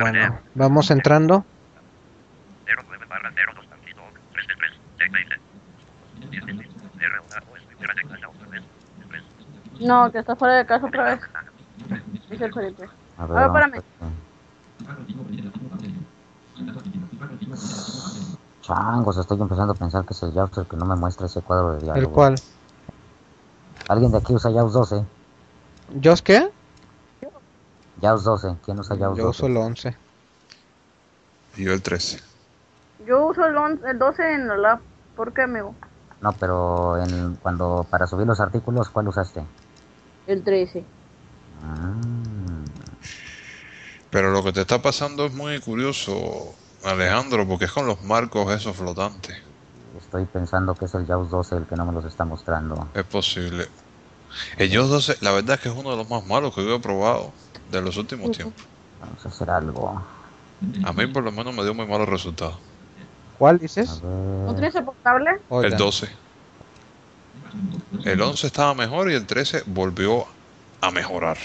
Bueno, vamos entrando. No, que está fuera de casa otra vez. Dice el Felipe. A ver, A ver, a- Changos, estoy empezando a pensar que es el Jaws el que no me muestra ese cuadro de diálogo. ¿El cual? ¿Alguien de aquí usa Jaws 12? ¿Yo qué? Jaws 12. ¿Quién usa Jaws 12? Yo uso el 11. Y yo el 13. Yo uso el, on- el 12 en la lab. ¿Por qué, amigo? No, pero en, cuando para subir los artículos, ¿cuál usaste? El 13. Ah, Pero lo que te está pasando es muy curioso, Alejandro, porque es con los marcos esos flotantes. estoy pensando que es el Jaws 12 el que no me los está mostrando. Es posible. El Jaws 12, la verdad es que es uno de los más malos que yo he probado de los últimos tiempos. Vamos a hacer algo. A mí por lo menos me dio muy malos resultados. ¿Cuál dices? ¿No tienes el portable? Oigan, El 12. El 11 estaba mejor y el 13 volvió a mejorar.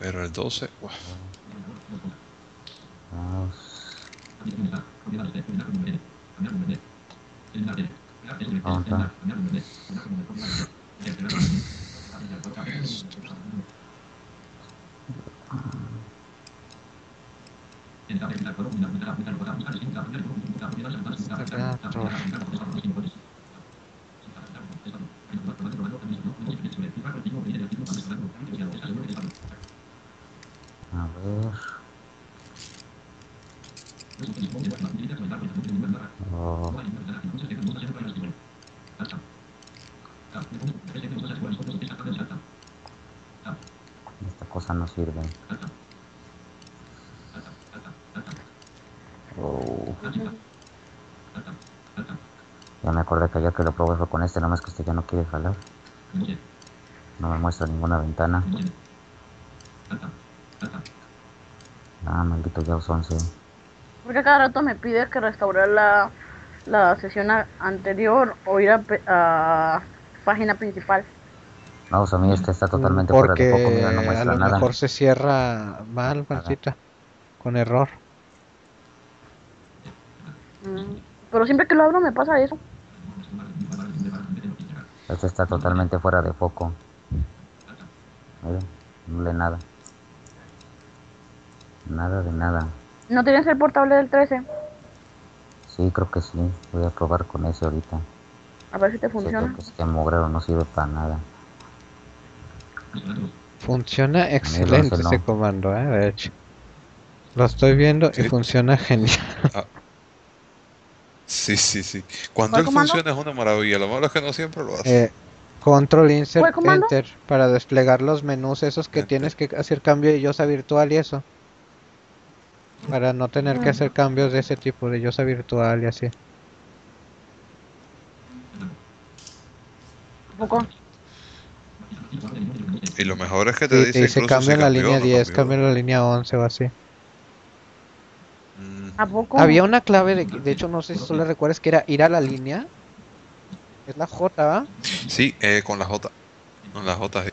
Pero el 12, uf, Jaws. ¿Dónde está? Rato. A ver. Oh, no sirve. Oh. Ya me acordé que ayer que lo probé fue con este, nomás que este ya no quiere jalar. No me muestra ninguna ventana. Ah, maldito Jaws 11. Porque cada rato me pide que restaurar la, la sesión anterior o ir a, a página principal. No, pues a mí este está totalmente fuera de foco, mira, no Porque a muestra lo nada. mejor se cierra mal, Marcita. Con error. Mm, Pero siempre que lo abro me pasa eso. Este está totalmente fuera de foco. Miren, no lee nada. Nada de nada. ¿No tienes el portable del 13? Sí, creo que sí. Voy a probar con ese ahorita. A ver si te Sí, creo funciona. que este mugrero no sirve para nada. Funciona excelente no. ese comando, eh, de hecho. Lo estoy viendo y funciona genial. sí, sí, sí. Cuando ¿Cuál él comando? funciona es una maravilla. Lo malo es que no siempre lo hace. Eh, control Insert. Enter para desplegar los menús esos que Enter. tienes que hacer cambio de YOSA virtual y eso. Para no tener que hacer cambios de ese tipo de YOSA virtual y así. ¿Poco? Y lo mejor es que te Y dice te dice cambia si en la cambió línea no 10, cambió. cambia en la línea 11 o así. ¿A poco? Había una clave, de, de hecho no sé si tú la recuerdas, que era ir a la línea. Es la J, ¿va? Sí, eh, con la J. Con la J. sí.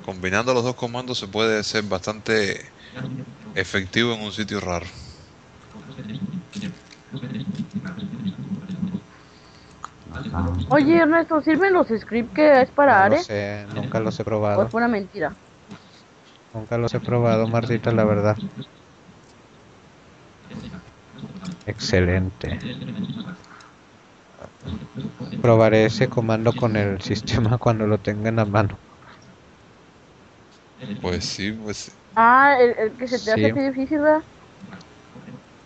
Combinando los dos comandos se puede ser bastante efectivo en un sitio raro. Oye, Ernesto, ¿sirven los scripts que es para No lo Are? sé, nunca los he ¿O probado. es pura mentira? Nunca los he probado, Marcita, la verdad. Excelente. Probaré ese comando con el sistema cuando lo tenga en la mano. Pues sí, pues. Ah, el, el que se te Sí. hace difícil, ¿verdad?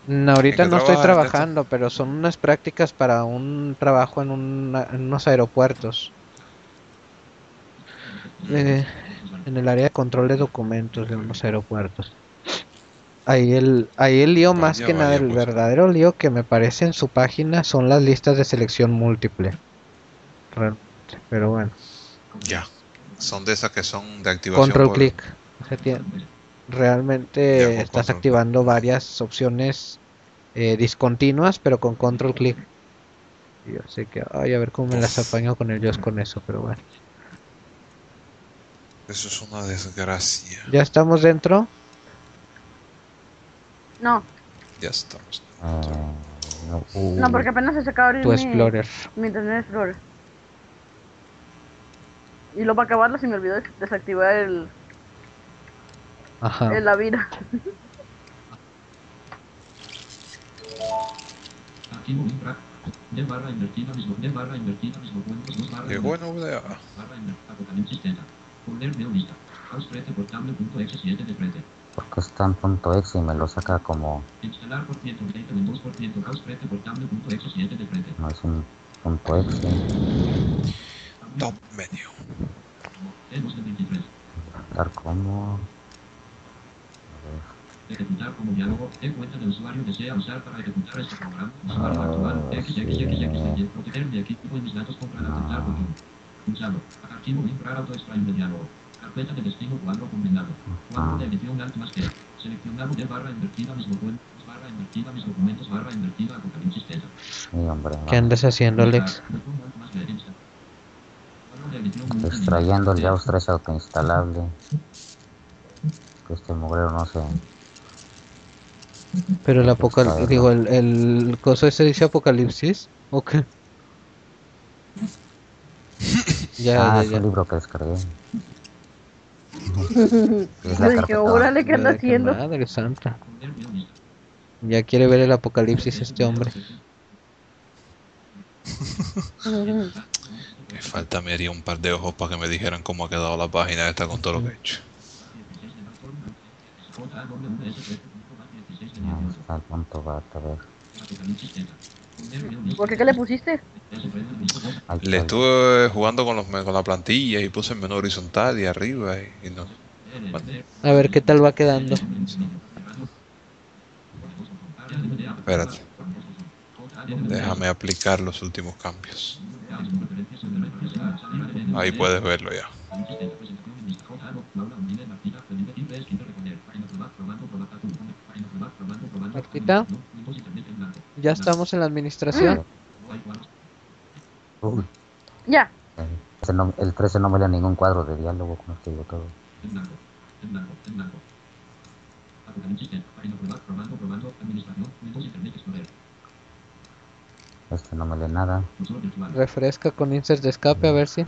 No, ahorita no estoy trabajando, pero son unas prácticas para un trabajo en, una- en unos aeropuertos. Eh, en el área de control de documentos de unos aeropuertos. Ahí el, ahí el lío más Vaya, que nada, el pues. verdadero lío que me parece en su página son las listas de selección múltiple. Realmente, pero bueno. Ya. Son de esas que son de activación. Control por- clic. O sea, tie- realmente estás control. activando varias opciones eh, discontinuas, pero con control clic. Y Yo sé que, ay, a ver cómo me las apaño con el JOS con eso, pero bueno. Eso es una desgracia. ¿Ya estamos dentro? No, Ya estamos. Eh, no, uh, no, porque apenas se acaba de abrir Tu mi, Explorer. mi Internet Explorer. Y luego para acabarlo se me olvidó des- desactivar el, Ajá. el la vida. Archivo infra. De barra invertida mismo. De barra invertida mismo. Cuentos dos barra Llegó en VDA. Barra invertida. Apocalipsis teta. Folder veo lista. House prete portable punto exe 7 de prete. porque está en punto exe y me lo saca como Instalar por ciento. Data en 2%. House prete portable punto exe 7 de prete. no es un punto exe. Top menu. Hemos de 23. Dar como Ejecutar como diálogo. ¿Qué cuenta de usuario desea usar para ejecutar este programa? Usuario actual. XXXXY. Proteger mi equipo y mis datos comprar aceptar botón. Pulsado. Archivo infra auto extraer de diálogo. Carpeta de destino cuadro combinado. Cuadro de edición alt más que. Seleccionado de barra invertida mis documentos. Barra invertida mis documentos. Barra invertida apocalipsis teta. Sí, hombre, ¿Qué andas haciendo, multimedia. extrayendo el JAWS 3 autoinstalable. Que este mugrero no sé. Pero el apocalipsis, digo, el, el coso ese dice apocalipsis, ¿o qué? Ya, ah, ya, es un libro que descargué. Dije, órale, ¿qué anda haciendo? Madre santa. Ya quiere ver el apocalipsis este hombre. Me falta me haría un par de ojos para que me dijeran cómo ha quedado la página esta con todo lo que he hecho. A ver. ¿Por qué qué le pusiste? Le estuve jugando con, los, con la plantilla y puse el menú horizontal y arriba y, y no. Bueno, A ver qué tal va quedando. espérate. Déjame aplicar los últimos cambios. Ahí puedes verlo ya. Martita, ya estamos en la administración. Uy, Ya. no- el 13 no me lee ningún cuadro de diálogo con este digo todo. Este no me lee nada. Refresca con insert de escape a ver si.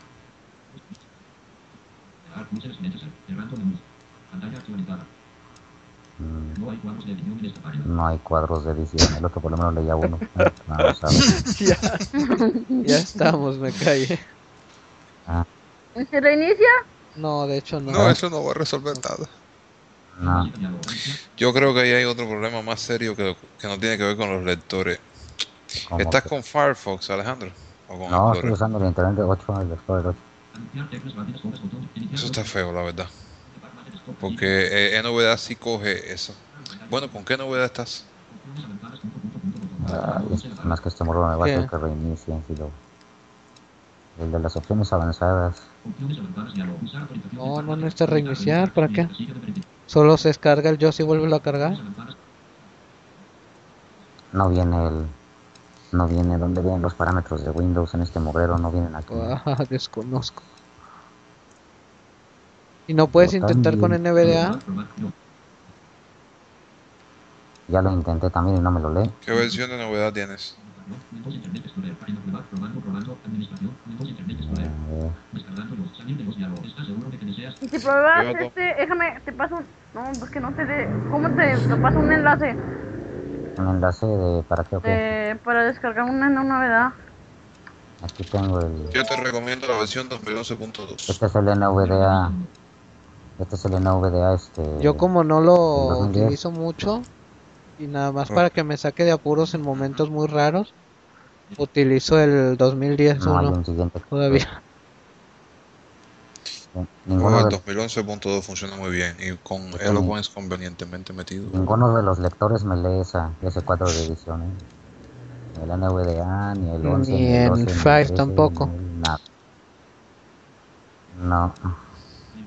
Mm, No hay cuadros de edición edición. El otro por lo menos leía uno. No, no sabe. ya, ya estamos, me caí. Ah, ¿Se reinicia? No, de hecho no. No, eso no va a resolver nada. no. Yo creo que ahí hay otro problema más serio que, que no tiene que ver con los lectores. ¿cómo ¿Estás que? con Firefox, Alejandro? ¿O con No, estoy usando el internet de 8, el Explorer 8. Eso está feo, la verdad. Porque eh, NVDA sí coge eso. Bueno, ¿con qué NVDA estás? Ah, es más que este morro me va a que reinicie. Si lo... El de las opciones avanzadas. No, no necesitas reiniciar, ¿para qué? Solo se descarga el JOS y vuelve a cargar. No viene el. No viene donde vienen los parámetros de Windows en este mugrero. No vienen aquí. Ah, desconozco. ¿Y no puedes intentar con. NVDA? Ya lo intenté también y no me lo lee. ¿Qué versión de NVDA tienes? Si pruebas este, déjame, te paso un... No, pues que no te dé... ¿Cómo te, te paso un enlace Un enlace de. ¿Para qué o qué? eh, para descargar una novedad? Aquí tengo el. Yo te recomiendo la versión 2011.2. Este es el NVDA. Este es el NVDA. Este. Yo como no lo 2010. utilizo mucho y nada más Ah. para que me saque de apuros en momentos muy raros, utilizo el 2010 No hay uno un siguiente. todavía. Ninguno el de, 2011.2 funciona muy bien y con Ujú. Eloquence convenientemente metido. ninguno de los lectores me lee esa, ese cuadro de edición. ¿eh? Ni el NVDA, ni el 11, Ni ni el en 12, ni el Fire 13, tampoco. ni el nada. No.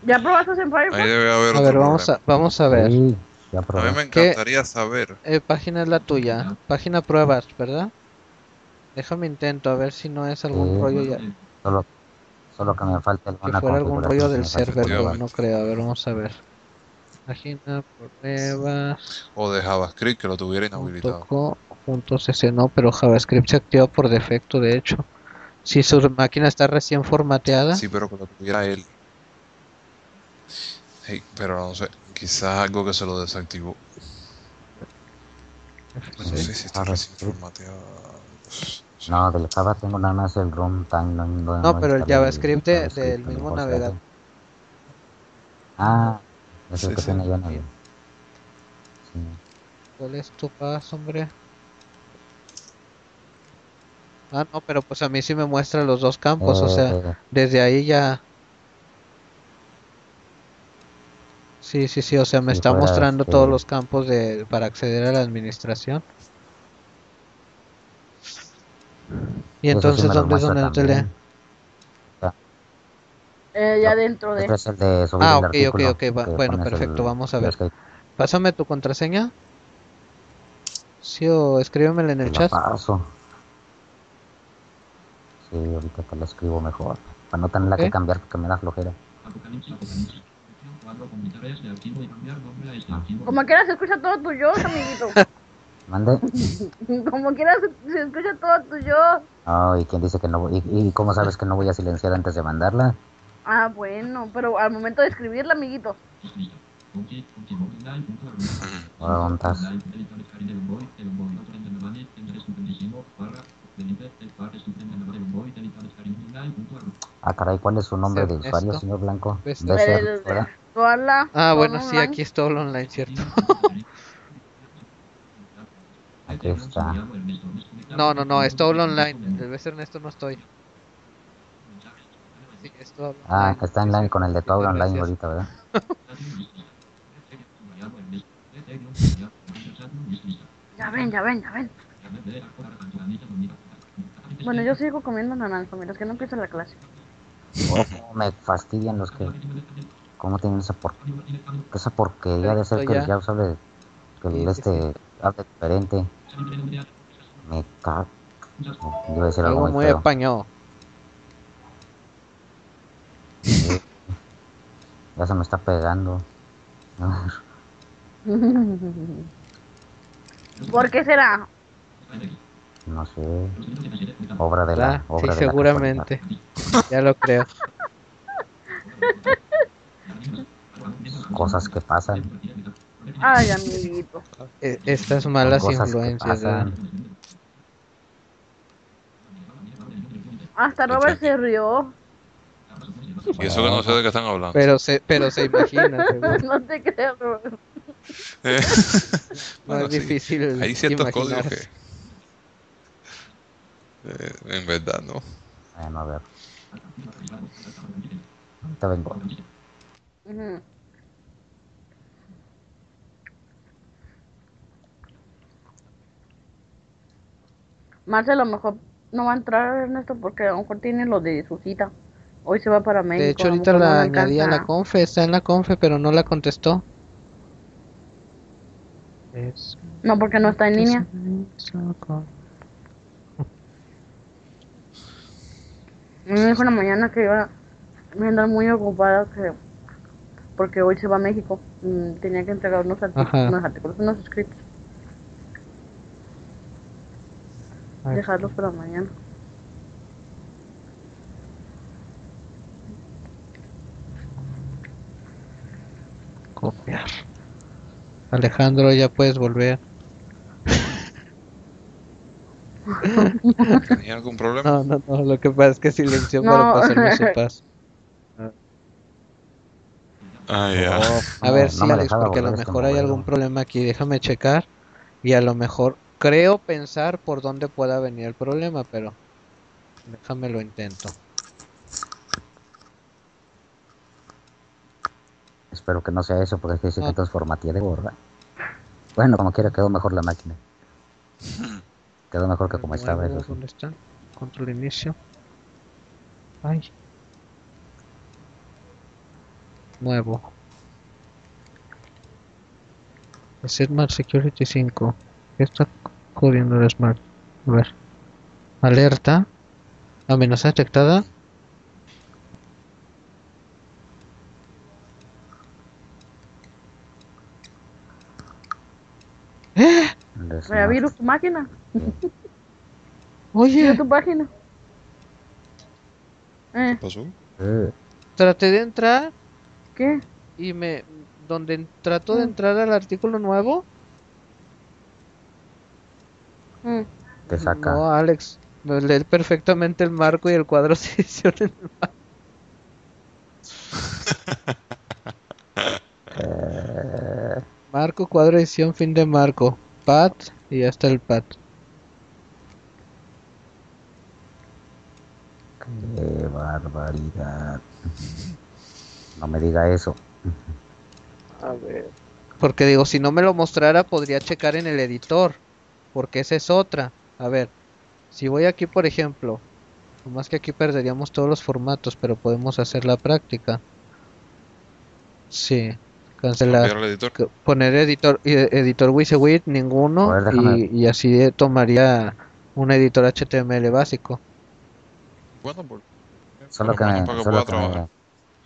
¿Ya probaste en Firefox? Ahí debe haber A ver, vamos problema. a, vamos a ver. Sí, ya A mí me ¿Qué? encantaría saber. Eh, página es la tuya, página pruebas, ¿verdad? Déjame intento a ver si no es algún Sí. rollo ya. Solo, Solo que me falta que alguna fuera algún rollo que del server, no creo. A ver, vamos a ver. Página, pruebas, O de JavaScript que lo tuviera inhabilitado. .co, punto .cc, no, pero JavaScript se activa por defecto, de hecho. Si su máquina está recién formateada, Sí, pero que lo tuviera él. Sí, pero no sé, quizás algo que se lo desactivó. No sé si está recién formateado. No, del Java tengo nada más el runtime. No, no, No, pero el JavaScript de- del lo mismo navegador. Ah, es el Sí, que sí. tiene. Sí. ¿cuál es tu paz, hombre? Ah, no, pero pues a mí sí me muestra los dos campos, o sea, Eh, desde ahí ya... Sí, sí, sí, o sea, me Si está mostrando todos los campos de para acceder a la administración. Y sí entonces, ¿dónde es donde no te lee? Eh, ya dentro de... Este es el de subir Ah, el ok, ok, ok, va- bueno, perfecto, el- vamos a ver. Pásame tu contraseña. Sí, o escríbemela en el Te chat. paso. Sí, ahorita te la escribo mejor. Para no tenerla que cambiar porque me da flojera. Apocalipsis, apocalipsis. Cuadro con mitades de archivo y cambiar nombre a este archivo. Como quieras se escucha todo tu yo, amiguito. Mande. Como quieras se- escucha todo tu yo. Oh, ¿y quién dice que no voy? ¿Y, y cómo sabes que no voy a silenciar antes de mandarla? Ah, bueno, pero al momento de escribirla, amiguito. Ahora. Ah, caray, ¿cuál es su nombre de usuario, señor Blanco? Ernesto. Ah, bueno, sí, online. aquí es todo lo online, ¿cierto? Aquí está. No, no, no, es todo lo online. Debe ser Ernesto, no estoy. Sí, es todo Ah, online. está en Sí, line sí, con el de sí, todo gracias. online ahorita, ¿verdad? Ya ven, ya ven, ya ven. Bueno, yo sigo comiendo naranja, mientras que no empieza la clase. Oh, me fastidian los que... ¿Cómo tienen esa, por... esa porquería de ser que ya. el Java hable... Que Sí, el sí, este hable diferente? Me cago. Iba a decir algo Algo muy español. Sí. Ya se me está pegando. ¿Por qué será? No sé. Obra de la... Ah, sí, Obra la seguramente. Ya lo creo. Cosas que pasan. Ay, amiguito. E- Estas malas cosas que influencias, pasan. Hasta Robert se rió. Y eso que no sé de qué están hablando. Pero se, pero se imagina. No te creo, Robert. Eh, No bueno, es sí, difícil Hay ciertos códigos que. eh, en verdad, no. Bueno, a ver. Te vengo. Marce a lo mejor no va a entrar Ernesto porque a lo mejor tiene lo de su cita. Hoy se va para México. De hecho, ahorita no la le añadí a la confe, está en la confe, pero no la contestó. Es- No, porque no está en línea. Me dijo en la mañana que iba a andar muy ocupada que porque hoy se va a México. Mm, Tenía que entregar unos artículos, unos, artículos, unos escritos. Ay, Dejarlos para mañana. Copiar. Alejandro, ya puedes volver. ¿Tenía algún problema? No, no, no, lo que pasa es que silenció No. para pasarme su paz. Ah. A ver no si Alex, dejaba porque a lo este mejor hay algún problema aquí, déjame checar. Y a lo mejor creo pensar por dónde pueda venir el problema, pero déjame lo intento. Espero que no sea eso, porque es que si No. formateé de gorda. Bueno, como quiera, quedó mejor la máquina. Quedó mejor que como estaba. ¿Dónde está? Control inicio. Ay nuevo. Smart Security 5. ¿Qué está jodiendo el Smart? A ver. Alerta. Amenaza detectada. ¿Eh? Reavirus tu máquina. Oye. tu página. Eh. ¿Qué pasó? Eh. Traté de entrar ¿qué? y me... Donde trato de Mm. entrar al artículo nuevo, Mm. te saca. no, Alex, me lee perfectamente el marco y el cuadro se edición en el marco. Eh, Marco, cuadro, edición, fin de marco. Pat y ya está el pat. qué barbaridad. No me diga eso. A ver. Porque digo, si no me lo mostrara, podría checar en el editor. Porque esa es otra. A ver, si voy aquí, por ejemplo, más que aquí perderíamos todos los formatos, pero podemos hacer la práctica. Sí, cancelar. El editor. Poner editor, eh, editor WYSIWYG, ninguno, ver, déjame- y, y así eh, tomaría un editor HTML básico. Bueno, por... Solo que me, solo me-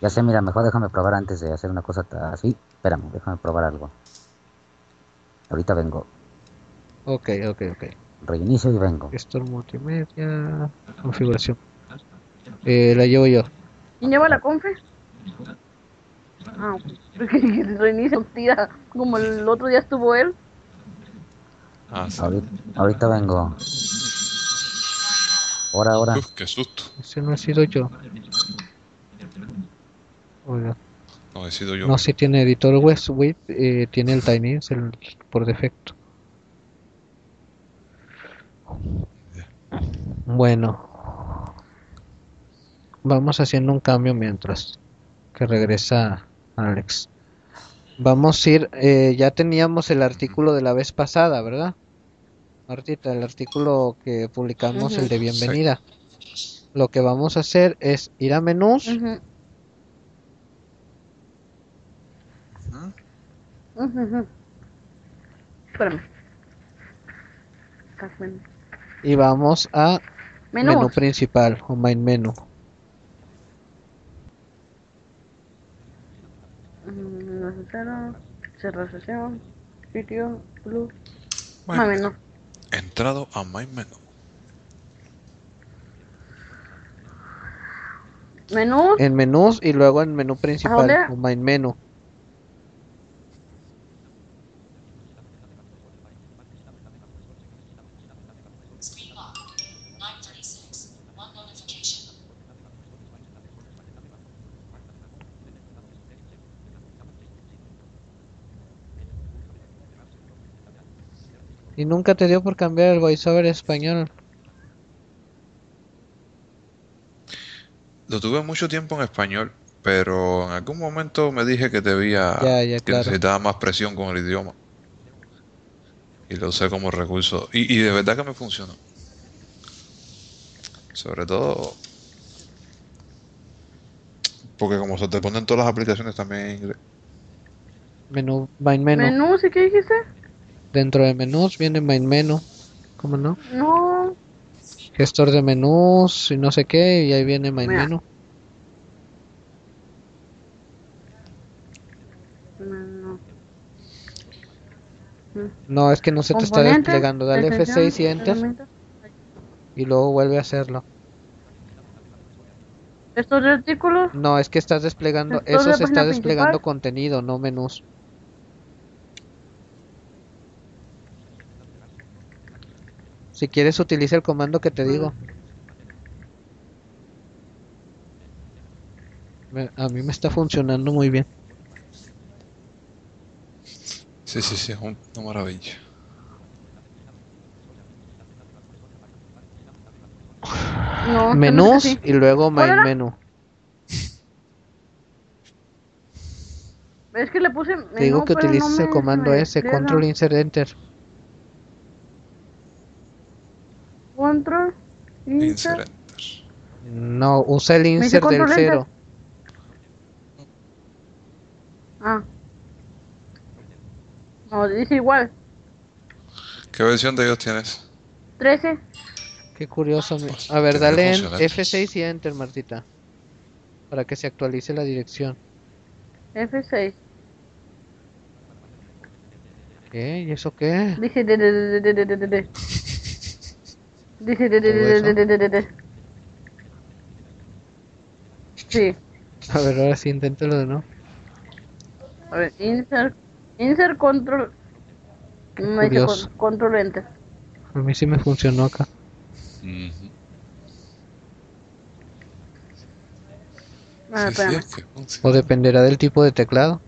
Ya sé, mira, mejor déjame probar antes de hacer una cosa así. Espérame, déjame probar algo. Ahorita vengo. Ok, ok, ok. Reinicio y vengo. Gestor multimedia, configuración. Eh, la llevo yo. ¿Quién lleva la confe? Ah, reinicia, tía. Como el otro día estuvo él. Ah, sí. Ahorita, ahorita vengo. Ahora, ahora. Uf, qué susto. Ese no he sido yo. Oiga. No he sido yo. No, si tiene editor Westwit, eh, tiene el Tiny el- por defecto. Bueno, vamos haciendo un cambio mientras que regresa Alex. Vamos a ir, eh, ya teníamos el artículo de la vez pasada, ¿verdad? Martita, el artículo que publicamos, el de bienvenida. Lo que vamos a hacer es ir a menús. Espérame. Y vamos a Menú. menú principal o main menu. Mm, Cerrar sesión. Sitio. Bueno, Ah, menú. Entrado a My Menu. Menú. En menús y luego en menú principal o main menu. Y nunca te dio por cambiar el voiceover español. Lo tuve mucho tiempo en español, pero en algún momento me dije que debía, Ya, ya, que claro. necesitaba más presión con el idioma. Y lo usé como recurso. Y, y de verdad que me funcionó. Sobre todo porque como se te ponen todas las aplicaciones también en inglés. Menú, main menu. Menú, ¿sí que dijiste? Dentro de menús viene main menu. ¿Cómo no? No. Gestor de menús y no sé qué. Y ahí viene main Mira. menu. Menú. No, es que no se te está desplegando. Dale extensión, F6 y enter. Y luego vuelve a hacerlo. Estos artículos. No, es que estás desplegando. Eso se está desplegando principal. contenido, no menús. Si quieres utiliza el comando que te digo. A mí me está funcionando muy bien. Sí, sí, sí, es una maravilla. No, Menús y luego ¿Cuál main era? menu. Es que le puse. Menú, Te digo que no utilices el comando me S, control insert enter. Control. Insert Insert. enter. No, usa el insert del. 0. Ah. No, dice igual. ¿Qué versión de ellos tienes? 13. Qué curioso. mi- A ver, dale en funcionantes. F6 y enter, Martita. Para que se actualice la dirección. F6. ¿Qué? ¿Y eso qué? Dice de de de Sí. A ver, ahora sí, inténtalo de nuevo. A ver, insert, insert control. No dice con- control enter. A mí sí me funcionó acá. Ah, Sí, sí. O dependerá del tipo de teclado.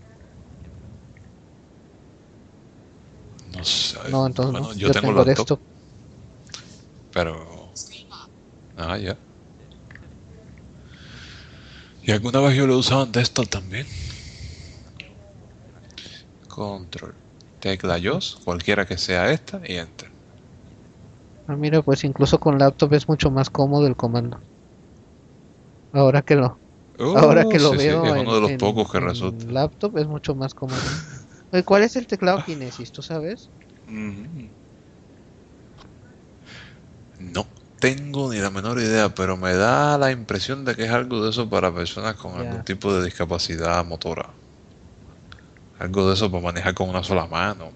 No sé. No, entonces bueno, no. yo, tengo, tengo laptop, desktop. Pero... Ah, ya. Y alguna vez yo lo usaba en desktop también. Control. Tecla JOS, cualquiera que sea esta, y Enter. Ah, mira, pues incluso con laptop es mucho más cómodo el comando. Ahora que lo, ahora que lo Oh, sí, sí, veo es en, uno de los en- pocos que en resulta. laptop es mucho más cómodo. ¿Cuál es el teclado Kinesis? ¿Tú sabes? Ujú. No tengo ni la menor idea, pero me da la impresión de que es algo de eso para personas con algún tipo de discapacidad motora. Algo de eso para manejar con una sola mano.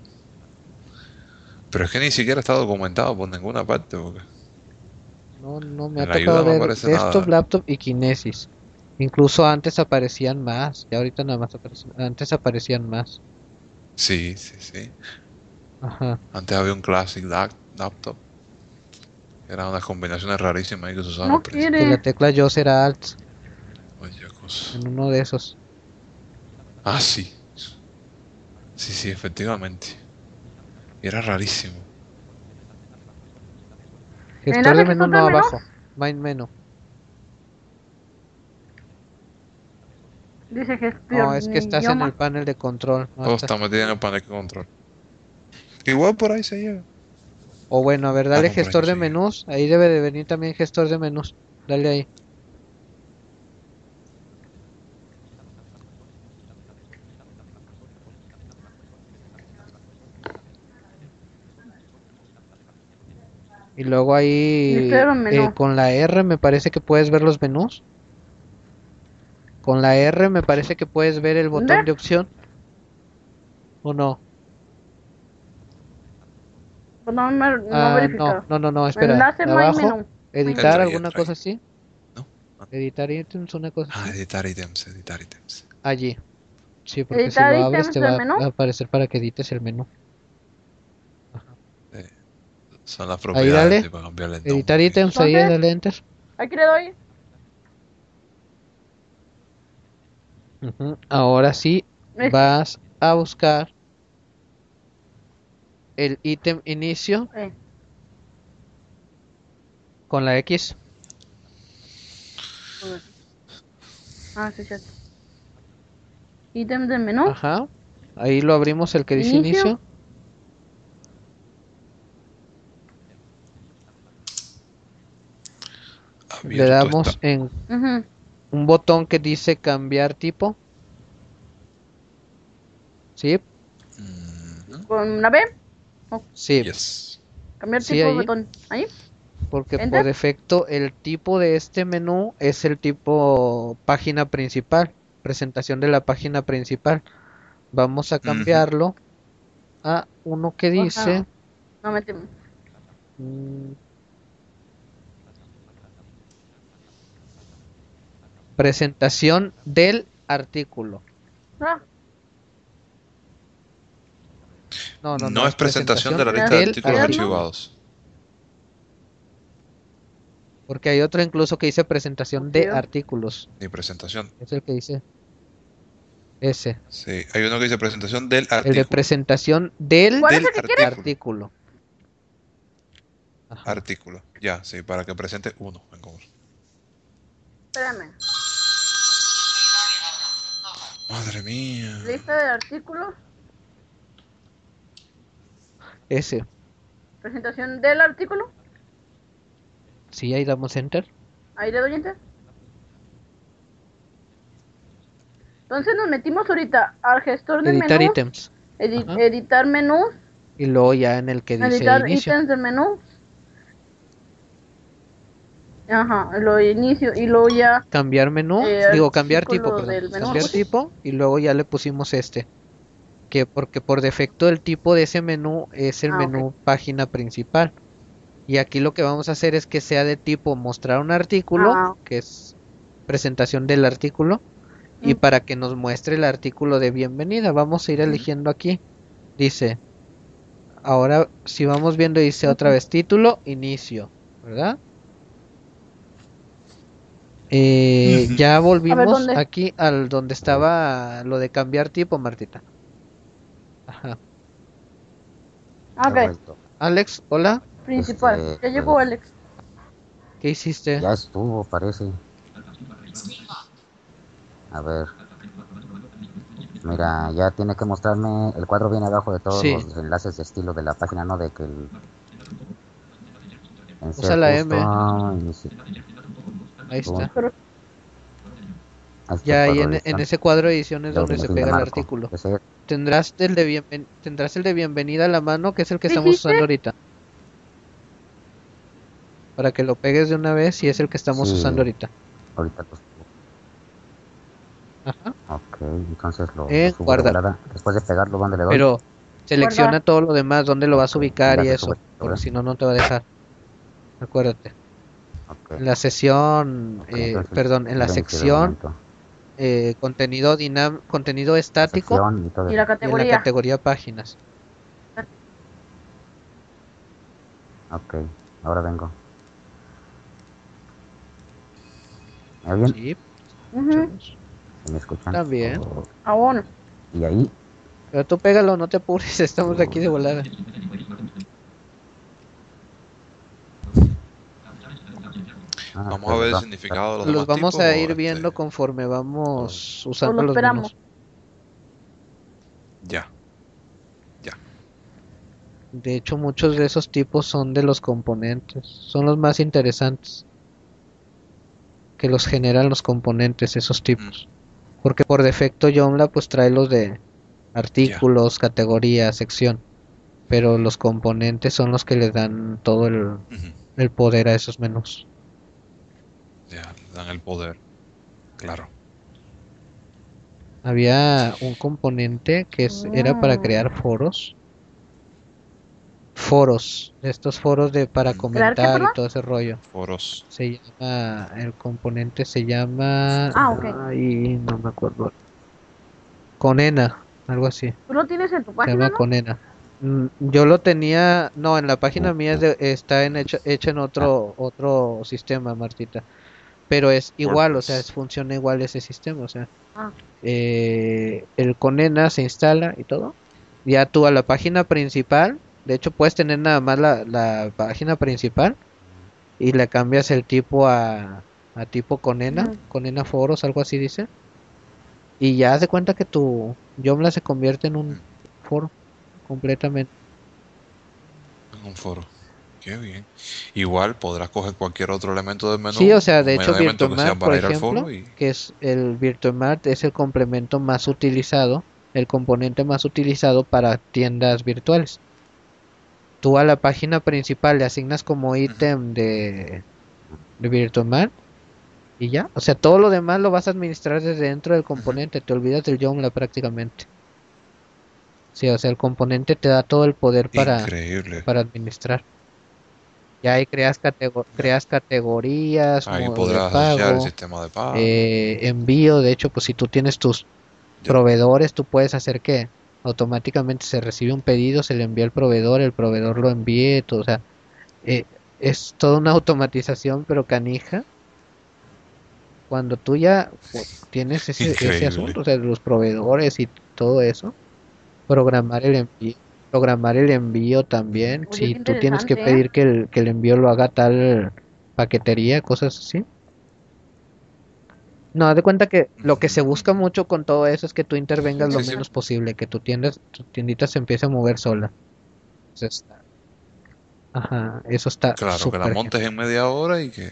Pero es que ni siquiera está documentado por ninguna parte. Porque... No, no me ha tocado no ver aparece desktop, laptop y Kinesis. Incluso antes aparecían más, y ahorita nada más aparecen, antes aparecían más. Sí, sí, sí. Ajá. Antes había un Classic lap- Laptop. Eran unas combinaciones rarísimas ahí que se usaban No principio. Y la quiere. tecla yo será alt Oye, cosa. en uno de esos. Ah, sí. Sí, sí, efectivamente. Y era rarísimo. Gestor de que menú está no abajo. Main menú. Dice que No, es que estás en el panel de control. no Todo estás- está metido en el panel de control. Igual por ahí se lleva. O bueno, a ver, dale Ah, ahí gestor de menús. Ahí debe de venir también gestor de menús. Dale ahí. Y luego ahí Gestor de menú. eh, con la R me parece que puedes ver los menús. Con la R me parece que puedes ver el botón ¿Dónde? de opción. ¿O no? Pues no, me, no Ah, no, no, no, no, espera. Enlace Abajo, menú. editar Entra ahí, alguna entra ahí. cosa así. ¿No? Editar ítems, una cosa Ah, así. editar ítems, editar ítems. Allí. Sí, porque Editar si lo abres te va a- menú. a aparecer para que edites el menú. Son las Ahí propiedades dale. de para cambiarle el Editar ítems, ahí dale enter. Aquí le doy. Ujú, Ahora sí vas a buscar el ítem inicio Eh, con la X. Ah, sí, cierto. Ítem del menú. Ajá. Ahí lo abrimos el que dice Inicio. inicio. Le damos está. en un botón que dice cambiar tipo. ¿Sí? Mhm. Con la B. Sí, Yes. Cambiar Sí, tipo de ahí. botón. Ahí. porque Enter. por defecto el tipo de este menú es el tipo página principal, presentación de la página principal. Vamos a cambiarlo a uno que dice No metemos. mm, presentación del artículo. Ah, No, no, No, no, es presentación de la lista de artículos artículo. archivados. Porque hay otro incluso que dice presentación de artículos. Ni presentación. Es el que dice ese. Sí, hay uno que dice presentación del El de artículo. presentación del ¿Cuál es Del el que quieres? artículo. Ajá. Artículo. Ya, sí, para que presente uno en común. Espérame. Madre mía. Lista de artículos. Ese. Presentación del artículo. Sí, ahí damos enter. Ahí le doy enter. Entonces nos metimos ahorita al gestor de Editar menú. ítems. edi- Ajá. editar menú. Y luego ya en el que dice Editar inicio. ítems del menú. Ajá, lo inicio y luego ya. Cambiar menú. Eh, digo, cambiar tipo, perdón. Cambiar tipo y luego ya le pusimos este. Que porque por defecto el tipo de ese menú es el Ah, menú página principal. Y aquí lo que vamos a hacer es que sea de tipo mostrar un artículo, Ah. que es presentación del artículo, y Mm. para que nos muestre el artículo de bienvenida, vamos a ir eligiendo aquí. Dice, ahora si vamos viendo dice otra vez título, inicio, ¿verdad? Eh, ya volvimos aquí al donde estaba lo de cambiar tipo, Martita. Ajá. He Ok, vuelto. Alex, hola, principal. Este, Ya llegó Alex. ¿qué hiciste? Ya estuvo, parece. A ver. Mira, ya tiene que mostrarme. El cuadro viene abajo de todos Sí. los enlaces de estilo de la página, ¿no? De que el. en Usa la M. inicio- Ahí está. Pero Ya ahí en, ese cuadro de edición es donde se pega el artículo. Tendrás el de bienven- tendrás el de bienvenida a la mano, que es el que ¿Qué estamos dijiste? usando ahorita. Para que lo pegues de una vez y es el que estamos Sí. usando ahorita. ahorita pues, Ajá. Ok, entonces lo, Eh, lo subo de guarda. Después de pegarlo, ¿dónde le doy? Pero selecciona Guarda. todo lo demás, dónde lo vas a ubicar y eso, porque si no, no te va a dejar. Acuérdate. En la sesión, eh, perdón, en la sección, momento. Eh, contenido dinam contenido estático y la y en la categoría. categoría páginas. Ok, ahora vengo. ¿Me oyen? Sí, Ujú. ¿Sí ¿Me escuchan? También. Oh, bueno. Y ahí, pero tú pégalo, no te apures, estamos aquí de volada. Ah, Vamos a ver el significado de los, Los demás vamos tipos, a ir este, viendo conforme vamos usando lo los esperamos. menús. Ya. De hecho, muchos de esos tipos son de los componentes, son los más interesantes. Que los generan los componentes, esos tipos. Porque por defecto Joomla pues trae los de artículos, categoría, sección. Pero los componentes son los que le dan todo el, el poder a esos menús. Ya, le dan el poder. Claro. Había un componente que es- era para Mm. crear foros. Foros, estos foros de para comentar y todo ese rollo. Foros. Se llama, el componente se llama, Ah, ok. ay, no me acuerdo. Conena, algo así. ¿Tú lo tienes en tu Se página, llama no? Conena. Mm, Yo lo tenía, no, en la página mía es de- está en hecha, hecha en otro otro sistema, Martita. Pero es igual, o sea, WordPress. es, funciona igual ese sistema, o sea, Ah. eh, el Conena se instala y todo. Ya tú a la página principal, de hecho puedes tener nada más la, la página principal y le cambias el tipo a, a tipo Conena, Ujú. Conena Foros, algo así dice. Y ya haz de cuenta que tu Joomla se convierte en un foro completamente. En un foro. Qué bien. Igual podrás coger cualquier otro elemento del menú. Sí, o sea, de hecho VirtueMart, por ejemplo, y que es el VirtueMart es el complemento más utilizado, el componente más utilizado para tiendas virtuales. Tú a la página principal le asignas como ítem de, de VirtueMart y ya, o sea, todo lo demás lo vas a administrar desde dentro del componente, te olvidas del Joomla prácticamente. Sí, o sea, el componente te da todo el poder para increíble. para administrar. Ya ahí creas, creas categorías, Ahí de el pago, sistema de pago. eh, envío. De hecho, pues si tú tienes tus proveedores, tú puedes hacer que automáticamente se recibe un pedido, se le envía al proveedor, el proveedor lo envíe, todo, o sea, eh, es toda una automatización, pero canija. Cuando tú ya pues, tienes ese, ese asunto, o sea, los proveedores y todo eso, programar el envío, programar el envío también, si tú tienes que ¿eh? pedir que el, que el envío lo haga tal paquetería, cosas así. No, haz de cuenta que lo que se busca mucho con todo eso es que tú intervengas lo Sí, sí. menos posible, que tu tienda, tu tiendita se empiece a mover sola. Eso está- Ajá, eso está Claro, que la genial. montes en media hora y que...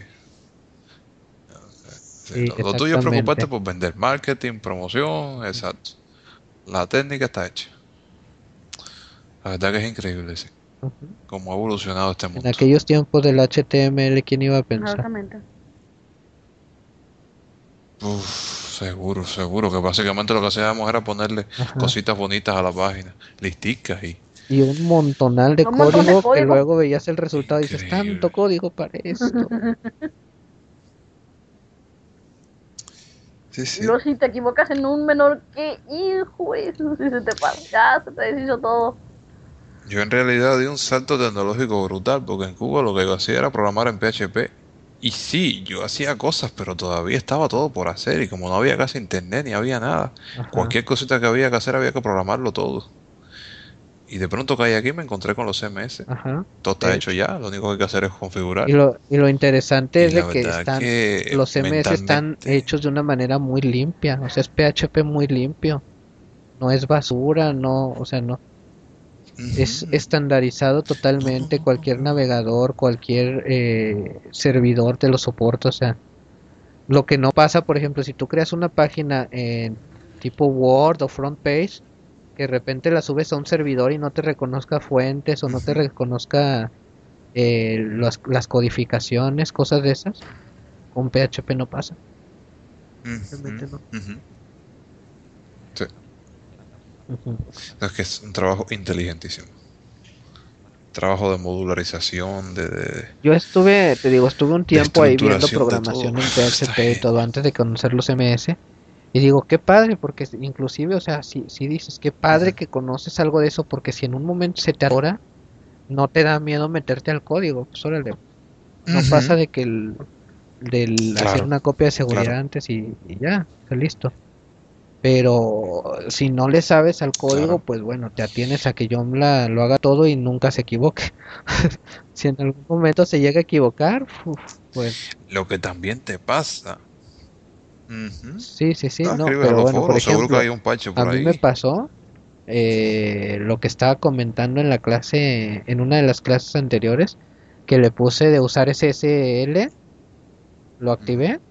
Sí, lo, lo tuyo es preocuparte por vender marketing, promoción, exacto. La técnica está hecha. La verdad que es increíble, sí. Ujú. Cómo ha evolucionado este En mundo. aquellos tiempos del HTML, ¿quién iba a pensar? Exactamente. Uf, Seguro, seguro, que básicamente lo que hacíamos era ponerle Ajá. cositas bonitas a la página, listicas y... Y un montonal de Un montón de código que código. luego veías el resultado y dices, tanto código para esto. Sí, Y sí. luego si te equivocas en un menor, ¿qué hijo eso? Si se te pasa, ya se te deshizo todo. Yo en realidad di un salto tecnológico brutal, porque en Cuba lo que yo hacía era programar en PHP. Y sí, yo hacía cosas, pero todavía estaba todo por hacer. Y como no había casi internet ni había nada, Ajá. cualquier cosita que había que hacer había que programarlo todo. Y de pronto caí aquí y me encontré con los CMS. Ajá. Todo está de hecho ya, lo único que hay que hacer es configurar. Y lo, y lo interesante Y es de que están, que los CMS están hechos de una manera muy limpia, o sea, es PHP muy limpio. No es basura, no, o sea, no. Es estandarizado totalmente, cualquier navegador, cualquier eh, servidor te lo soporta, o sea, lo que no pasa, por ejemplo, si tú creas una página en tipo Word o front page, que de repente la subes a un servidor y no te reconozca fuentes o no te reconozca eh, las, las codificaciones, cosas de esas, con PHP no pasa. Realmente no. Es que es un trabajo inteligentísimo. Trabajo de modularización, de, de- Yo estuve, te digo, estuve un tiempo ahí viendo programación en PHP y todo antes de conocer los MS. Y digo, qué padre, porque inclusive, o sea, si, si dices, qué padre que conoces algo de eso, porque si en un momento se te atora, no te da miedo meterte al código. Pues órale, no pasa de que el, del hacer una copia de seguridad claro. antes y, y ya, está listo. Pero si no le sabes al código, Claro. pues bueno, te atienes a que yo la, lo haga todo y nunca se equivoque. si en algún momento se llega a equivocar, pues Lo que también te pasa. Sí, sí, sí, Ah, no, pero bueno, por que ejemplo, hay un parche por a mí ahí. me pasó eh, lo que estaba comentando en la clase, en una de las clases anteriores, que le puse de usar SSL, lo activé,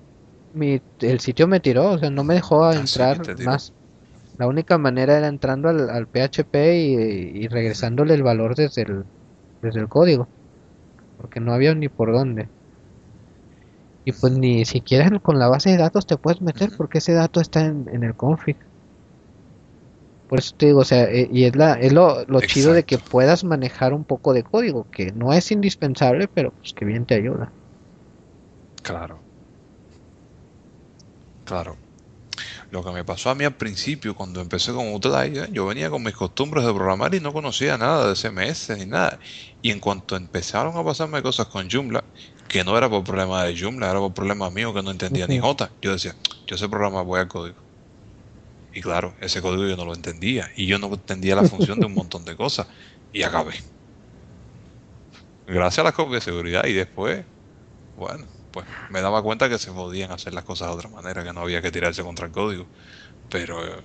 mi, el sitio me tiró, o sea, no me dejó Ah, entrar más. La única manera era entrando al, al PHP y, y regresándole el valor desde el, desde el código, porque no había ni por dónde. Y pues ni siquiera con la base de datos te puedes meter porque ese dato está en, en el config. Por eso te digo, o sea, eh, y es, la, es lo, lo chido de que puedas manejar un poco de código, que no es indispensable, pero pues que bien te ayuda. Claro. Claro. Lo que me pasó a mí al principio, cuando empecé con Outlier, yo venía con mis costumbres de programar y no conocía nada de CMS ni nada. Y en cuanto empezaron a pasarme cosas con Joomla, que no era por problema de Joomla, era por problema mío que no entendía ni. J, yo decía, yo sé programar, voy al código. Y claro, ese código yo no lo entendía. Y yo no entendía la función de un montón de cosas. Y acabé. Gracias a las copias de seguridad. Y después, bueno, pues me daba cuenta que se podían hacer las cosas de otra manera, que no había que tirarse contra el código. Pero eh,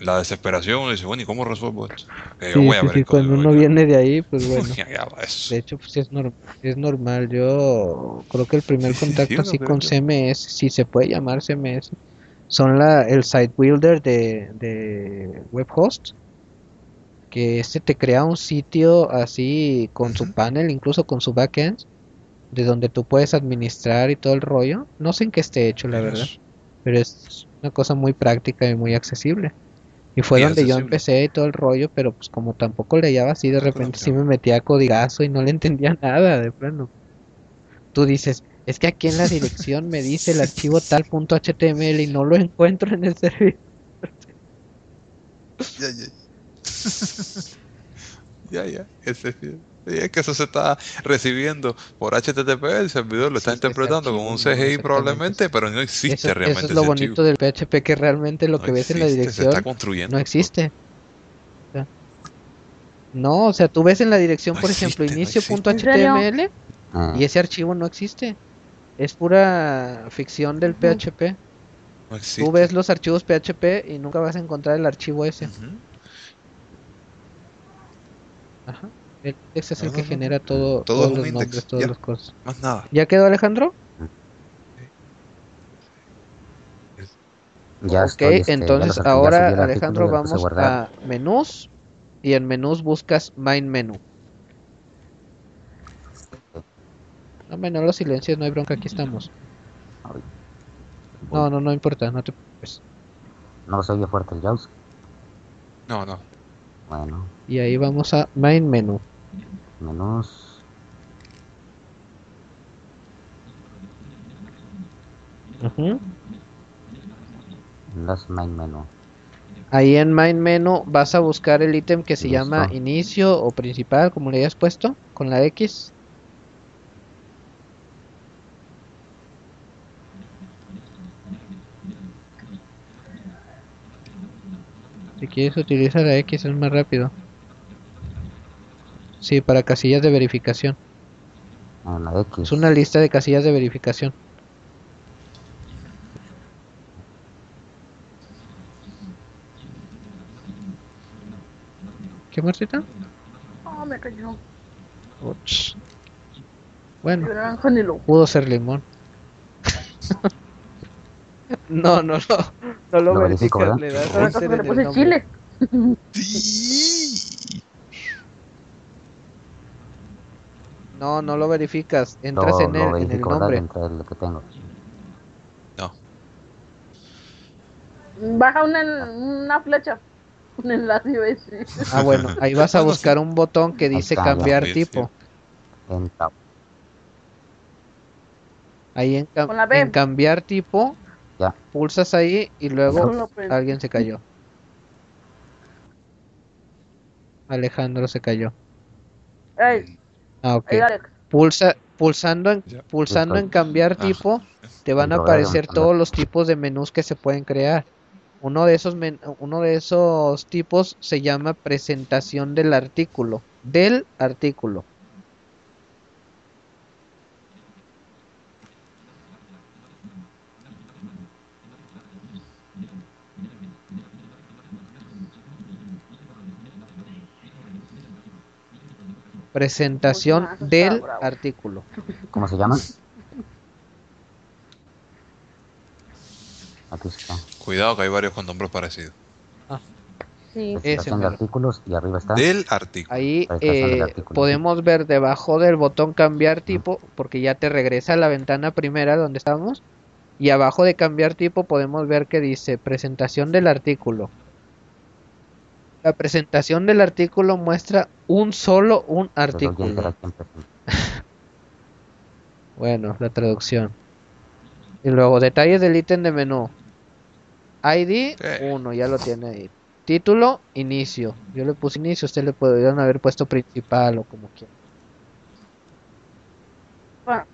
en la desesperación uno dice, bueno, ¿y cómo resuelvo esto? Yo Sí, voy a sí, ver sí, cuando uno viene de ahí, pues bueno. Eso. De hecho, pues es, norm- es normal. Yo creo que el primer contacto así con que- CMS, si se puede llamar CMS, son la, el site builder de, de web host, que este te crea un sitio así con su panel, incluso con su backend, de donde tú puedes administrar y todo el rollo. No sé en qué esté hecho, la verdad, pero es una cosa muy práctica y muy accesible. Y fue donde yo empecé y todo el rollo, pero pues como tampoco le hallaba así, de repente sí me metía a codigazo y no le entendía nada, de plano. Tú dices, es que aquí en la dirección me dice el archivo tal punto HTML y no lo encuentro en el servidor. Ya, ya. ya, ya. Ese, sí. Sí, es que eso se está recibiendo por HTTP, el servidor lo está Existe ese interpretando archivo, como un ¿no? CGI probablemente, pero no existe Eso, eso realmente es lo ese bonito archivo. del PHP, que realmente lo No que ves en la existe, se dirección está construyendo. no existe. O sea, No, o sea, tú ves en la dirección, No por ejemplo, existe, no inicio.html Ah, y ese archivo no existe. Es pura ficción del. PHP. No existe. Tú ves los archivos PHP y nunca vas a encontrar el archivo ese. Ujú. Ajá. El index es el No, que no, no. genera todo, Todo todos los index, nombres, todas ya. las cosas. Más nada. ¿Ya quedó Alejandro? ya ok, estoy, este, entonces ya ahora Alejandro vamos a menús y en menús buscas main menu. No, no lo silencias, no hay bronca, aquí estamos. No, no, no importa, no te pues. No se oye fuerte el JAWS. No, no. Bueno, Y ahí vamos a Main Menu. menús. Ujú. Las main menú. Ahí en Main Menu vas a buscar el ítem que se Listo. llama inicio o principal, como le hayas puesto, con la X. Si quieres utilizar la X es más rápido. Sí, para casillas de verificación. La X. Es una lista de casillas de verificación. ¿Qué Martita? Oh, me cayó. Uch. Bueno, pudo ser limón. no, no, no. No lo, Lo verifico, verificas, ¿verdad? le das en el chile. Sí. No, no lo verificas. Entras Lo, en, lo el, en el nombre. El que tengo. No. Baja una, una flecha. Un enlace. Ah, bueno, ahí vas a buscar un botón que dice cambiar tipo. Ahí en, cam- en cambiar tipo, Ya. pulsas ahí y luego prende. alguien se cayó. Alejandro se cayó. Ey, Ah, ok. Pulsa, pulsando en, Ya. pulsando en cambiar Ah. tipo, te van a aparecer todos los tipos de menús que se pueden crear. Uno de esos men- uno de esos tipos se llama presentación del artículo, del artículo. Presentación está del bravo. artículo. ¿Cómo se llama? Aquí está. Cuidado que hay varios con nombres parecidos. Sí. Ese Presentación de artículos y arriba está. Del artículo. Ahí del eh, artículo, podemos ver debajo del botón cambiar tipo, porque ya te regresa a la ventana primera donde estábamos. Y abajo de cambiar tipo podemos ver que dice presentación del artículo. La presentación del artículo muestra un solo un artículo. Bueno, la traducción. Y luego detalles del ítem de menú. ID Eh. 1, ya lo tiene ahí. Título, inicio. Yo le puse inicio, usted le podrían haber puesto principal o como quiera. Bueno,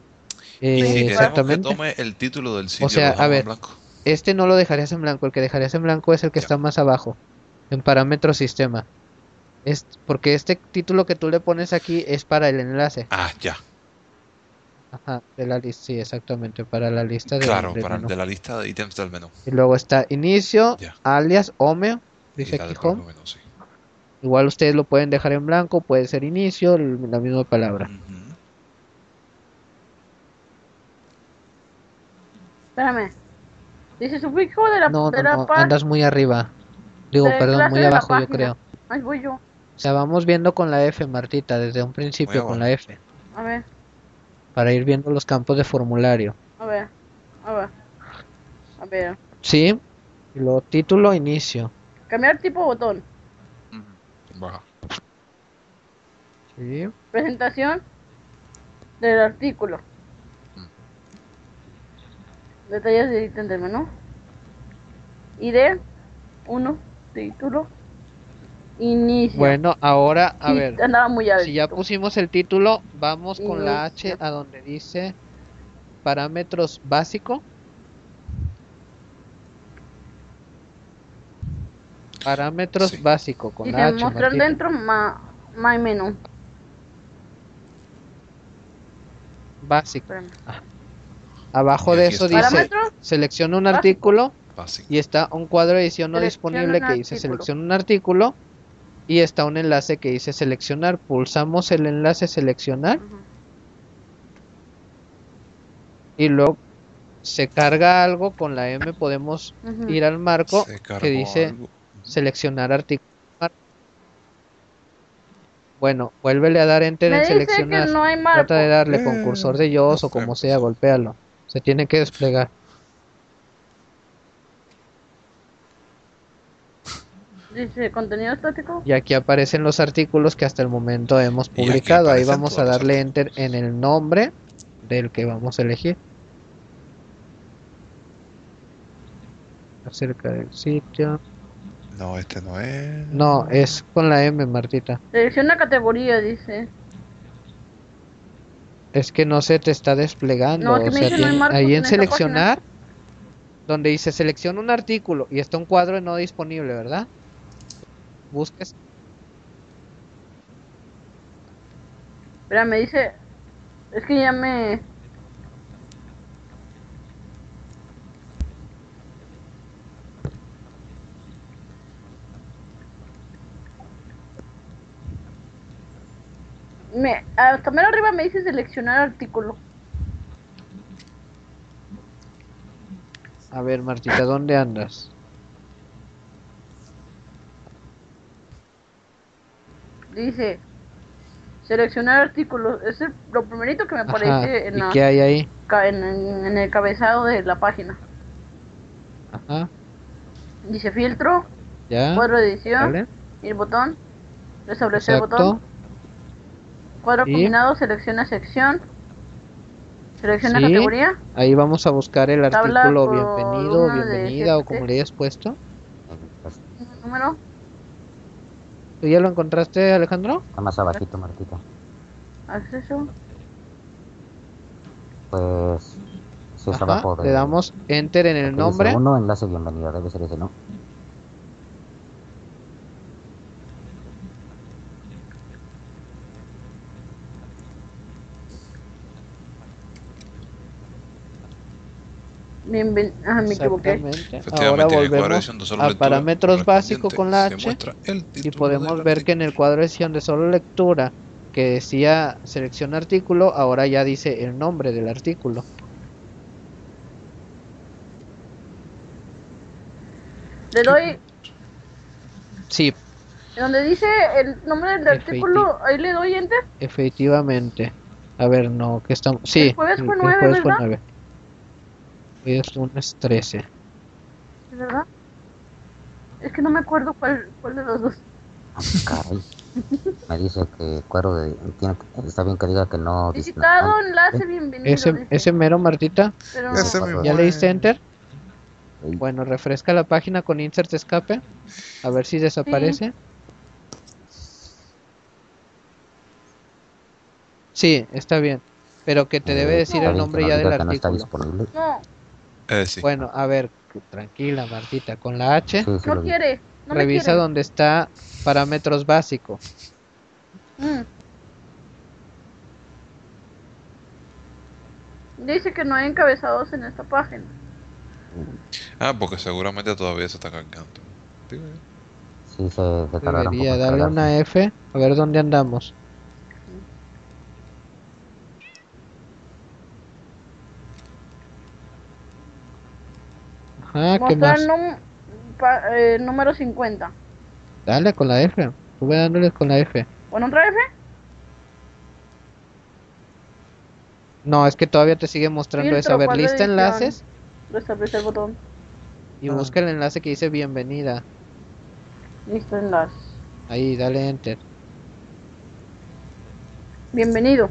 Eh, y si queremos que exactamente. tome el título del sitio, sea, lo a ver. blanco. Este no lo dejarías en blanco, el que dejarías en blanco es el que Ya. está más abajo, en parámetro sistema. Es porque este título que tú le pones aquí es para el enlace. Ah, ya. Ajá, de la lista, sí, exactamente, para la lista de, Claro, del para menú. de la lista de ítems del menú. Y luego está inicio, Ya. alias, home, dice aquí home. menú, sí. Igual ustedes lo pueden dejar en blanco, puede ser inicio, la misma palabra. Espérame. Dice sufijo de la, No, de no, la no, andas muy arriba. Digo, de perdón, muy abajo yo creo. Ahí voy yo. O sea, vamos viendo con la F, Martita, desde un principio con la F, A ver, para ir viendo los campos de formulario. a ver, a ver. A ver. ¿Sí? Y luego título, inicio. Cambiar tipo botón. Baja. Sí. Presentación del artículo. Detalles de ítem del menú. ID 1, título. Inicio. Bueno, ahora, a Sí, ver, andaba muy alto. si ya pusimos el título, vamos con la H a donde dice parámetros básico. Parámetros Sí. básico con la Dice H. mostrar Martita. dentro ma, my menú. Básico. Espérame. Abajo Y de eso está. dice selecciona un Básico. artículo Básico. y está un cuadro de edición no Selecciona disponible que dice selecciona un artículo y está un enlace que dice seleccionar. Pulsamos el enlace seleccionar y luego se carga algo con la M podemos ir al marco que dice algo. seleccionar artículo. Bueno, vuélvele a dar enter Me en seleccionar. no. Trata de darle con Mm. cursor de o no sé, como pues. sea, golpéalo. Se tiene que desplegar. Dice contenido estático. Y aquí aparecen los artículos que hasta el momento hemos publicado. Ahí vamos a darle enter en el nombre del que vamos a elegir. Acerca del sitio. No, este no es. No, es con la M, Martita. Selecciona categoría, dice. Es que no se te está desplegando. No, o sea, tiene- marcos ahí en seleccionar, donde dice selecciona un artículo y está un cuadro no disponible, ¿verdad? Busques. Espera, me dice. Es que ya me. Me, hasta menos arriba me dice seleccionar artículo. A ver, Martita, ¿dónde andas? Dice seleccionar artículos. Es el- lo primerito que me aparece en, ¿Y la- qué hay ahí? ca- en, en- en el cabezado de la página. Ajá, Dice filtro, ya. cuadro de edición, y el botón, restablecer Exacto. botón, cuadro Y- combinado, selecciona sección, selecciona Sí. categoría, Ahí vamos a buscar el Tabla artículo bienvenido, bienvenida o GTT. como le hayas puesto. Número, ¿Tú ya lo encontraste, Alejandro? está más abajito, Martita. acceso, Pues, si es Ajá, abajo de... Le damos enter en el nombre. Uno, enlace bienvenido, debe ser ese, ¿no? me, ah, me equivoqué. Ahora volvemos a parámetros básicos con la H y podemos ver que en el cuadro de edición de solo lectura que decía selecciona artículo, ahora ya dice el nombre del artículo. Le doy. Sí. Donde dice el nombre del artículo, ahí le doy enter. Efectivamente. A ver, no, que estamos. Sí, el jueves fue 9. Hoy es lunes 13. ¿es verdad? Es que no me acuerdo cuál, cuál de los dos. Caray. Me dice que cuero de... Tiene, está bien que diga que no... Visitado, no, enlace, bienvenido. Ese, dice, ese mero, Martita, pero Ese no, mismo ¿ya le diste enter? Sí. Bueno, refresca la página con insert escape. A ver si desaparece. Sí, está bien. Pero que te debe Eh, decir está el nombre no ya del que no está artículo. disponible. no, Eh, sí. Bueno, a ver, tranquila, Martita. Con la H, no quiere, no revisa quiere. donde está parámetros básicos. Mm. Dice que no hay encabezados en esta página. Ah, porque seguramente todavía se está cargando. Sí, se, se tardará un poco Debería darle cargarse. una F. A ver dónde andamos. Ajá, ¿qué más? num- pa- eh, número 50. Dale con la F. Estuve dándole con la F. ¿Bueno, otra F? No, es que todavía te sigue mostrando Filtro, eso. A ver, ¿cuál lista edición? enlaces Restablecer el botón. y Ah. busca el enlace que dice bienvenida. Listo, enlace. Ahí, dale enter. Bienvenido.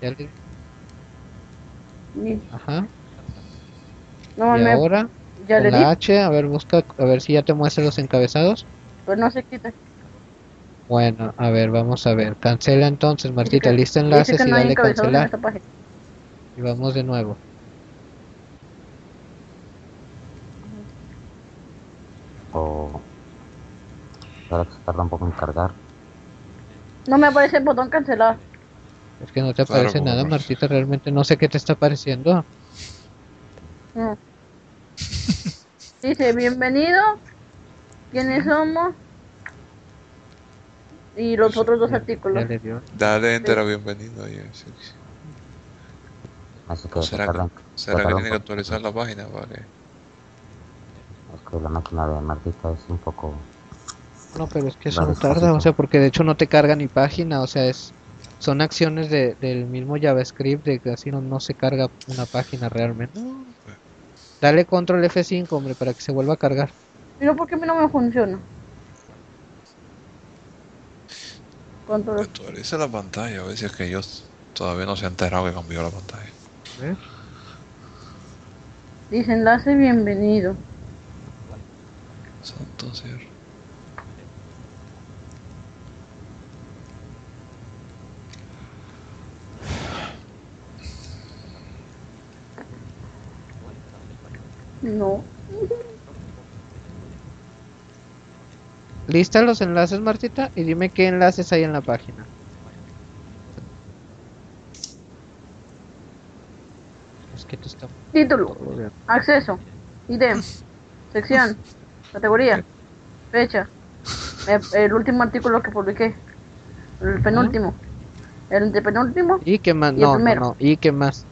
Ya le- Ajá. No, Y me, ahora, ya con le di, la H, a ver, busca, a ver si ya te muestra los encabezados. pero no se quita. Bueno, a ver, vamos a ver. Cancela entonces, Martita, que- lista enlaces y dale cancelar. esta página. Y vamos de nuevo. O... Espera que se tarda un poco en cargar. No me aparece el botón cancelar. Es que no te Claro, aparece nada. Martita, realmente no sé qué te está apareciendo. No. Dice, bienvenido. ¿Quiénes somos? Y los otros dos Ya- artículos. Dale enter a bienvenido ahí. sí, sí. Así que se ¿Será que, se será que tarda un tiene que actualizar la página? Vale. Es que la máquina de Martita es un poco... No, pero es que eso no tarda, o sea, porque de hecho no te carga ni página, o sea, es son acciones de, del mismo JavaScript de que así no, no se carga una página realmente. Dale control F5, hombre, para que se vuelva a cargar. Mira, ¿por qué a mí no me funciona? Control Actualiza la pantalla, a ver si es que ellos todavía no se han enterado que cambió la pantalla. Dice enlace bienvenido. Santo cielo. No. ¿Lista los enlaces, Martita? Y dime qué enlaces hay en la página. Es que te está... Título. Acceso. ID. Sección. Categoría. Fecha. El último artículo que publiqué. El penúltimo. El antepenúltimo. ¿Y qué más? Y el No, no, no. ¿Y qué más?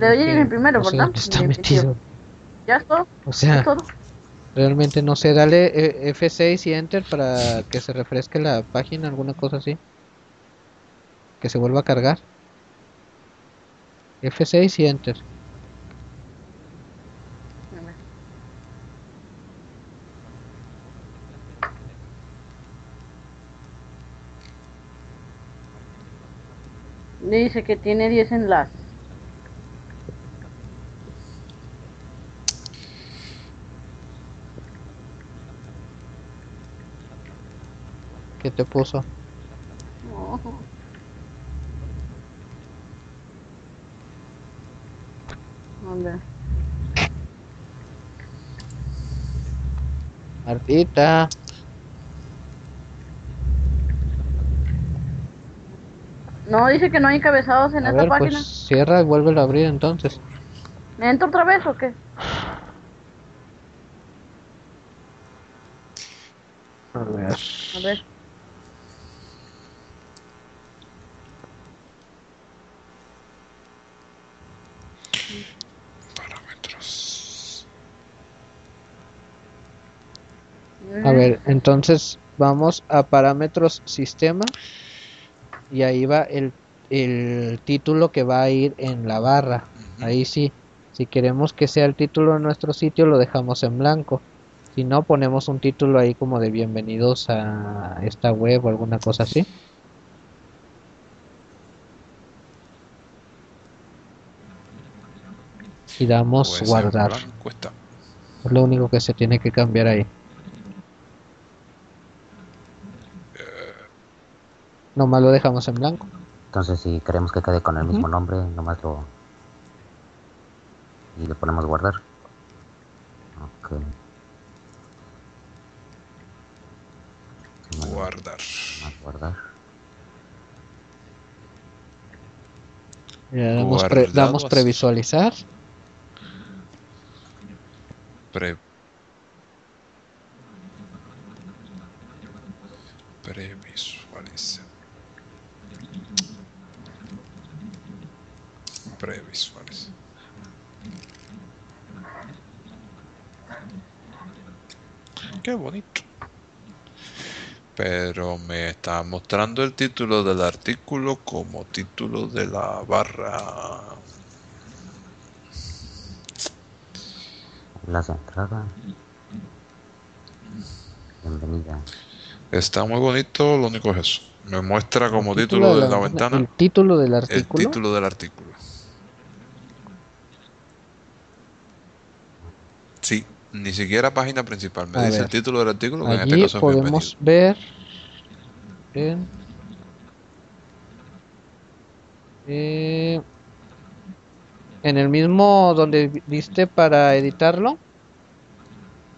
Le doy en el primero, No ¿verdad? dónde está metido. ¿Ya es todo? O ¿Es sea, todo? realmente no sé. Dale eh, F6 y Enter para que se refresque la página, alguna cosa así. Que se vuelva a cargar. F6 y Enter. Dice que tiene 10 enlaces. ¿Qué te puso? Martita. No, dice que no hay encabezados en A esta ver, página. pues cierra y vuelve a abrir entonces. ¿Me entro otra vez o qué? A ver. A ver. Entonces vamos a parámetros sistema y ahí va el, el título que va a ir en la barra. Ahí sí, si queremos que sea el título de nuestro sitio lo dejamos en blanco. Si no, ponemos un título ahí como de bienvenidos a esta web o alguna cosa así. Y damos Pues guardar. Es lo único que se tiene que cambiar ahí. Nomás lo dejamos en blanco. Entonces, si queremos que quede con el mismo nombre, nomás lo. Y le ponemos guardar. Ok. Guardar. más guardar. Ya damos, pre- damos previsualizar. Pre. Previsualiza. Previsualiza. Qué bonito. Pero me está mostrando el título del artículo como título de la barra. Enlace de entrada. Bienvenida. Está muy bonito, lo único es eso. Me muestra como El título de la la- ventana El título del el artículo. título del artículo. Sí, ni siquiera página principal. Me A dice ver. el título del artículo, que en este Allí caso podemos ver en, eh, en el mismo donde viste para editarlo.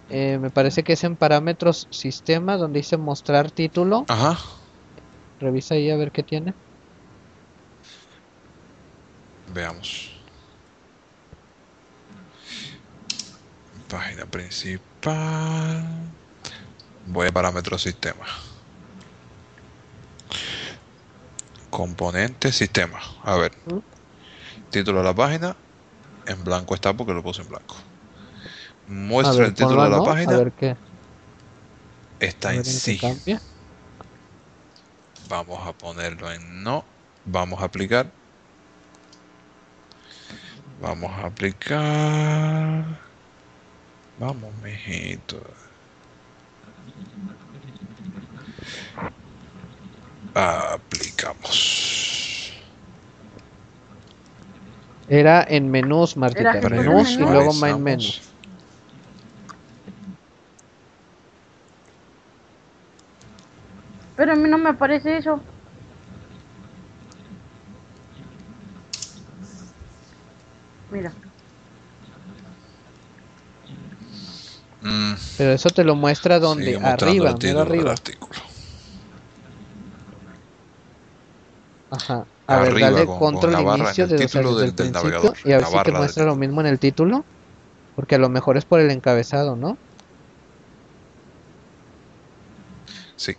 eh, me parece que es en parámetros sistema donde dice mostrar título. Ajá. Revisa ahí a ver qué tiene. Veamos. Página principal. Voy a parámetros sistema. Componente sistema. A ver. Título de la página. En blanco está porque lo puse en blanco. Muestra ver, el título de la no, página. A ver qué. está a en ver en sí. cambia. Vamos a ponerlo en no. Vamos a aplicar. Vamos a aplicar. Vamos, mijito. Aplicamos. Era en menús, Martita. Era menús menús. y luego Revisamos. menu. Pero a mí no me aparece eso. Mira, Mm, Pero eso te lo muestra donde arriba, mero arriba. artículo. Ajá. A ver, dale con- control con inicio el desde, del- el del principio navegador, y a ver si te muestra lo mismo en el título. Porque a lo mejor es por el encabezado, ¿no? Sí.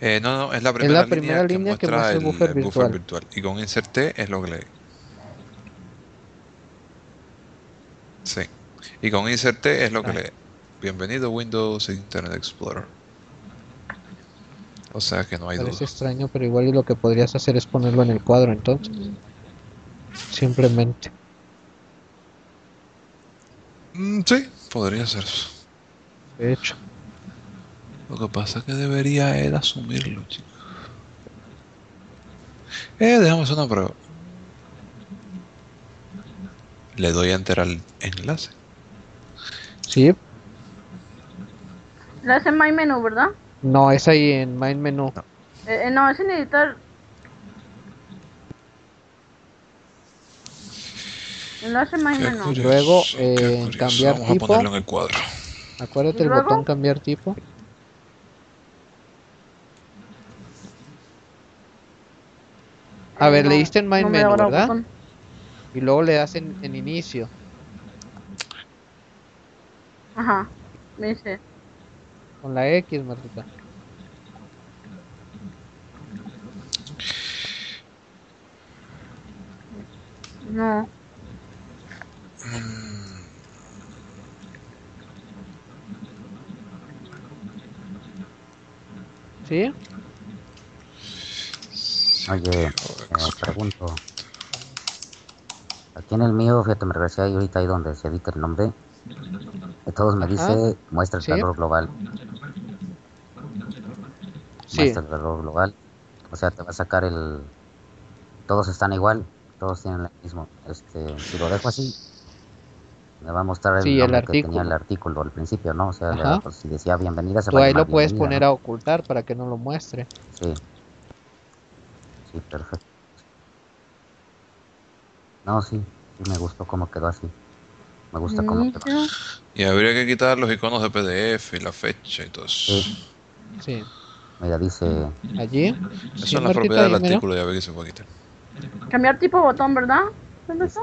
Eh, no, no, es la primera, primera línea, línea que que muestra muestra el el, buffer virtual. virtual. Y con insert T es lo que lee. Sí. Y con insert T es lo que lee. Bienvenido Windows Internet Explorer. O sea que no hay Parece duda. extraño, pero igual y lo que podrías hacer es ponerlo en el cuadro entonces. Simplemente. Mm, sí, podría ser eso. De hecho. Lo que pasa es que debería él asumirlo, chicos. Eh, hacer una prueba. Le doy a enter al enlace. Sí. le hace My Menú, ¿verdad? No, es ahí en main menú. Eh, eh, no, es en editar. Le hace My Qué Menú. curioso, Luego, eh, cambiar Vamos tipo. a ponerlo en el cuadro. Acuérdate ¿Y el botón cambiar tipo. A Eh, ver, no, le diste en main no me menú, daba ¿verdad? Y luego le das en, en inicio. Ajá, me dice. Con la X, Martita. No, ¿Sí? Oye, eh, pregunto. Aquí en el mío, fíjate, me regresé ahí ahorita ahí donde se edita el nombre. Todos me dice, muestra el sí. valor global. Sí. Muestra el valor global. O sea, te va a sacar el... Todos están igual, todos tienen el mismo. Este, si lo dejo así, me va a mostrar el Sí, el que artículo. tenía el artículo al principio, ¿no? O sea, le- pues, si decía bienvenida, se Tú va ahí lo puedes poner ¿no? a ocultar para que no lo muestre. Sí. Sí, perfecto. No, sí, sí me gustó cómo quedó así. Me gusta cómo inicio. Y habría que quitar los iconos de PDF y la fecha y todo eso. Sí. Sí. Mira, dice, Allí. Sí, es la propiedad del mira. artículo, ya ve que se puede quitar. Cambiar tipo botón, ¿verdad? ¿Dónde está?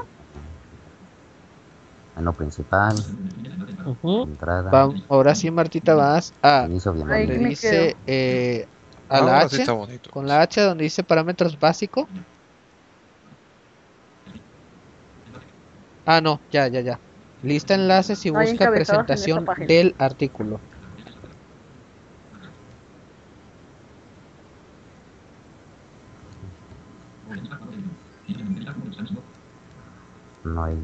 menú principal, entrada, Va- ahora sí, Martita, vas a inicio Ahí dice eh, a la Ahora sí H. Con la H donde dice parámetros básicos. Ah, no, ya, ya, ya. Lista enlaces y hay busca presentación del artículo. No hay.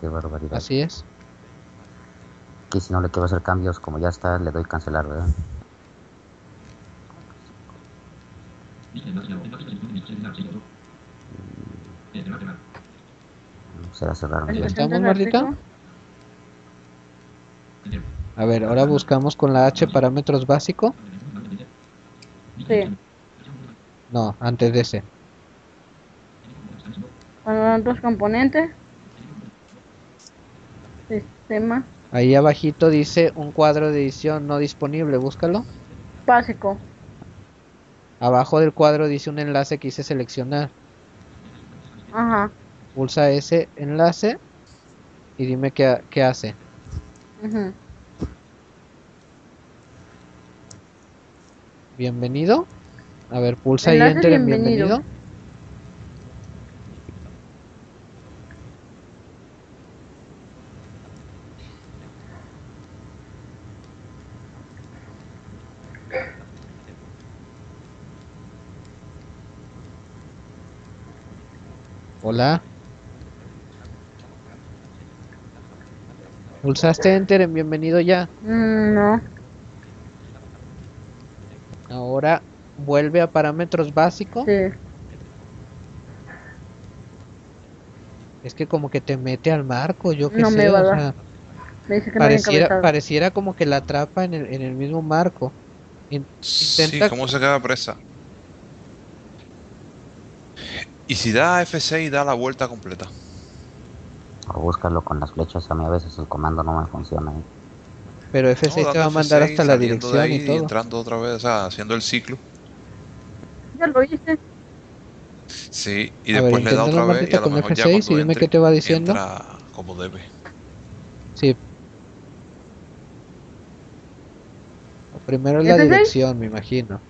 Qué barbaridad. Así es. Aquí si no le quiero hacer cambios, como ya está, le doy cancelar, ¿verdad? Será cerrar. El ¿Ya presente estamos, artículo. A ver, ahora buscamos con la H parámetros básico. Sí. No, antes de ese. Otros componentes. Sistema Ahí abajito dice un cuadro de edición no disponible, búscalo. básico. Abajo del cuadro dice un enlace que hice seleccionar. Ajá. Pulsa ese enlace y dime qué, qué hace. Bienvenido. A ver, pulsa Enlace enter en bienvenido. bienvenido. Hola. Pulsaste Enter en bienvenido ya. Mm, no. Ahora vuelve a parámetros básicos. Sí. Es que como que te mete al marco, yo que No sé, me va a o dar. sea, Me dice que no pareciera, encabezado. pareciera como que la atrapa en el, en el mismo marco. In- Sí, intenta, ¿cómo se queda presa? Y si da F6 da la vuelta completa. O búscalo con las flechas. A mí a veces el comando no me funciona. ¿eh? pero F6 No, te va a mandar F6, hasta la dirección ahí y todo. entrando otra vez, o sea, haciendo el ciclo. Ya lo hice. Sí, y A ver, después le da otra vez y a lo con mejor ya F6 cuando y dime entre, qué te va diciendo. entra como debe. Sí. Primero es la ¿F6? dirección, me imagino.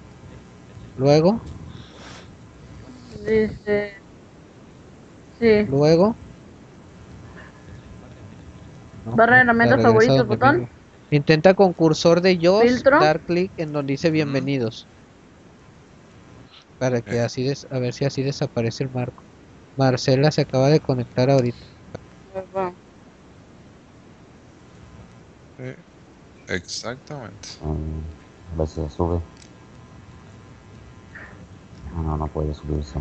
Luego, Dice. Sí. luego. No, Barra de herramientas favoritos, botón. Intenta con cursor de Filtro. dar clic en donde dice bienvenidos. Para que así des- a ver si así desaparece el marco. Marcela se acaba de conectar ahorita. Va. Eh, Exactamente. Mm, a veces sube. Ah, No, no puede subirse.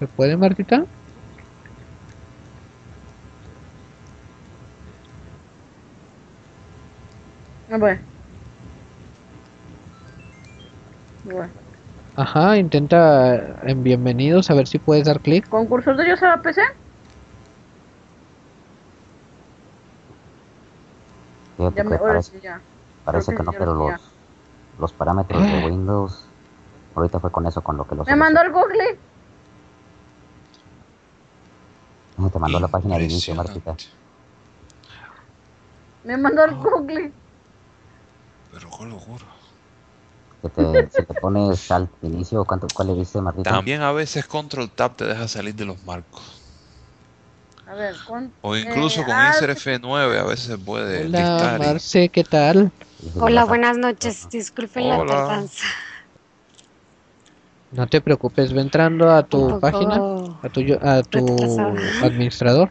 ¿Se puede, Martita? Ah, Bueno. Bueno. Ajá, intenta en bienvenidos a ver si puedes dar clic. ¿Con cursor de Dios a la PC? Fíjate Ya que parece, sí, ya. parece que que no, pero los, los parámetros de Windows. Ahorita fue con eso con lo que los. Me mandó el Google. Te mandó la página de inicio, Martita. Me mandó el Google. Pero qué locura. Que te, si te pones alt inicio, ¿cuánto, ¿cuál le diste, Martita? También a veces Control Tab te deja salir de los marcos. A ver, ¿cuánto? O incluso Eh, con ah, Insert F9 a veces se puede Hola, Marce, ¿qué tal? Hola, buenas noches. Disculpen la tardanza. No te preocupes, ve entrando a tu página, a tu, yo- a tu administrador.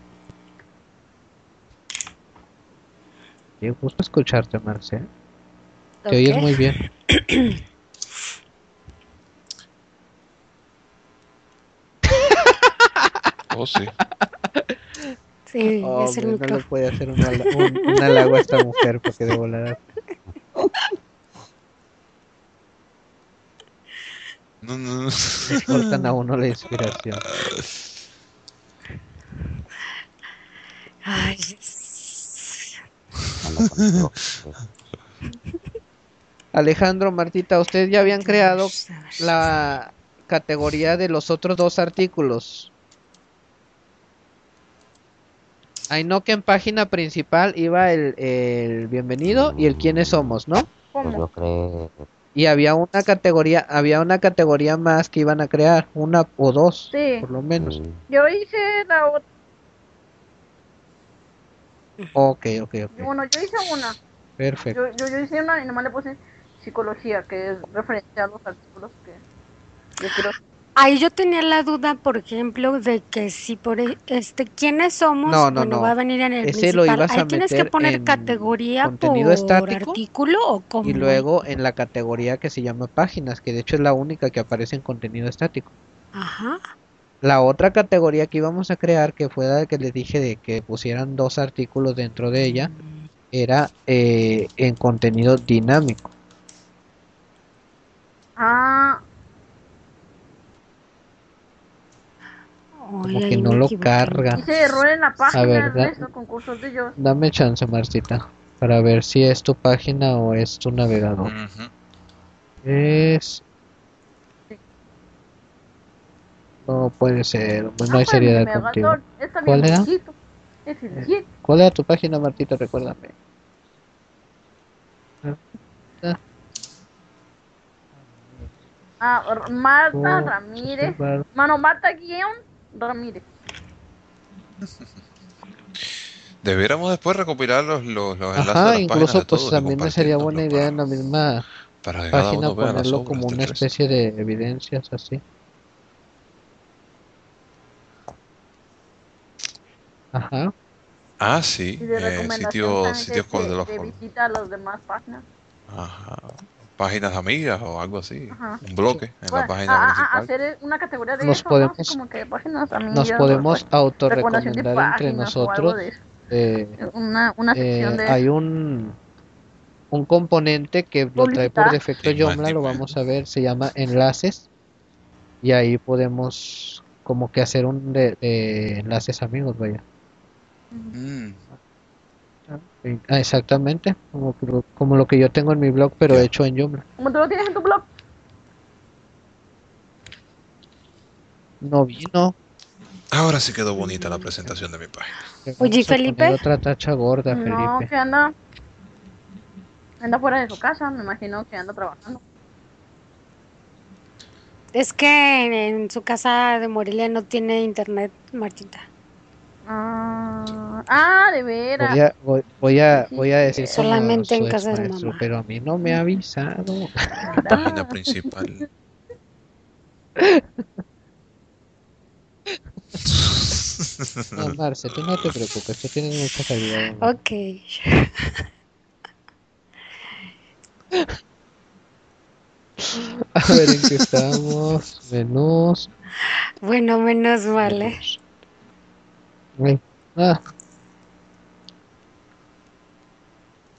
Me gusta escucharte, Marce. Te oyes Ok. muy bien. Oh, sí. Sí, Oh, es el hombre, no le puede hacer un, un- un halago a esta mujer porque de volada. No, no, no. Les cortan a uno la inspiración. Ay. Alejandro, Martita, ustedes ya habían creado la categoría de los otros dos artículos. Ahí no que en página principal iba el, el bienvenido y el quiénes somos, ¿no? Pues ¿Cómo? yo creo. Y había una categoría, había una categoría más que iban a crear, una o dos, Sí. por lo menos. sí, Yo hice la otra. Ok, ok, ok. Bueno, yo hice una. Perfecto. Yo, yo, yo hice una y nomás le puse psicología, que es referente a los artículos que yo quiero. Ahí yo tenía la duda, por ejemplo, de que si por e- este quiénes somos, No, no, bueno, no. va a venir en el Ese lo principal. Ahí tienes que poner categoría contenido por estático artículo o como Y luego en la categoría que se llama páginas, que de hecho es la única que aparece en contenido estático. Ajá. La otra categoría que íbamos a crear, que fue la que les dije de que pusieran dos artículos dentro de ella, era eh, en contenido dinámico. Ah, Como Ay, que no lo carga. hice error en la página ver, da- de estos concursos de ellos. Dame chance, Marcita, para ver si es tu página o es tu navegador. Ujú. Es... No puede ser, no hay Ah, pues, seriedad contigo. ¿Cuál era? bonito. Es el 7. ¿Cuál era tu página, Martita? Recuérdame. Ah, Marta Oh, Ramírez. Mano, Marta guion Ramírez. Debiéramos después recopilar los, los, los enlaces de Ajá, las páginas incluso de pues también me sería buena idea en la misma Para que cada página las ponerlo como de una especie de evidencias así. Ajá. Ah, sí, Y de eh, sitios, sitios de, con de de, de visita a las demás páginas. ajá, páginas amigas o algo así, Ajá. un bloque en la página a- a- a principal. hacer una categoría de Nos eso, podemos- como que páginas amigas. Nos podemos pues, autorrecomendar entre nosotros. eh, Una, una sección eh, de hay un un componente que lo trae por defecto Joomla, lo vamos a ver, se llama enlaces y ahí podemos como que hacer un de, de enlaces amigos, vaya. Mm, Ah, exactamente, como, como lo que yo tengo en mi blog, pero hecho en Joomla. Como tú lo tienes en tu blog. No vino. Ahora sí quedó bonita la presentación de mi página. Oye, Felipe. otra tacha gorda, No, Felipe. que anda. Anda fuera de su casa, me imagino que anda trabajando. Es que en su casa de Morelia no tiene internet, Martita. Ah, ah, de veras. Voy a, voy, voy a, voy a decir Solamente en casa de mamá. pero a mí no me ha avisado. Página principal. No, Marce, tú no te preocupes, tú tienes mucha calidad. amor. Ok. A ver en qué estamos. Menús. Bueno, menos vale. Ay, ah.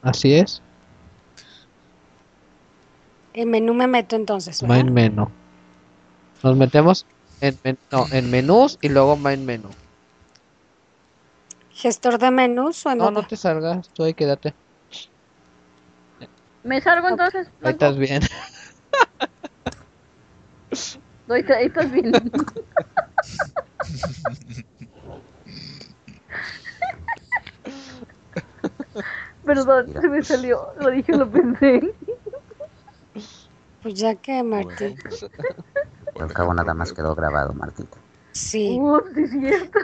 Así es. En menú me meto entonces, ¿verdad? Main menú. Nos metemos en, men- no, en menús y luego main menú. Gestor de menús o en No, no te salgas, tú ahí quédate. ¿Me salgo entonces? Ahí estás bien. Ahí estás bien. Perdón, Mira. se me salió. Lo dije, lo pensé. Pues ya que Martín. Al cabo nada más quedó grabado, Martita. Sí, Ups, sí es cierto.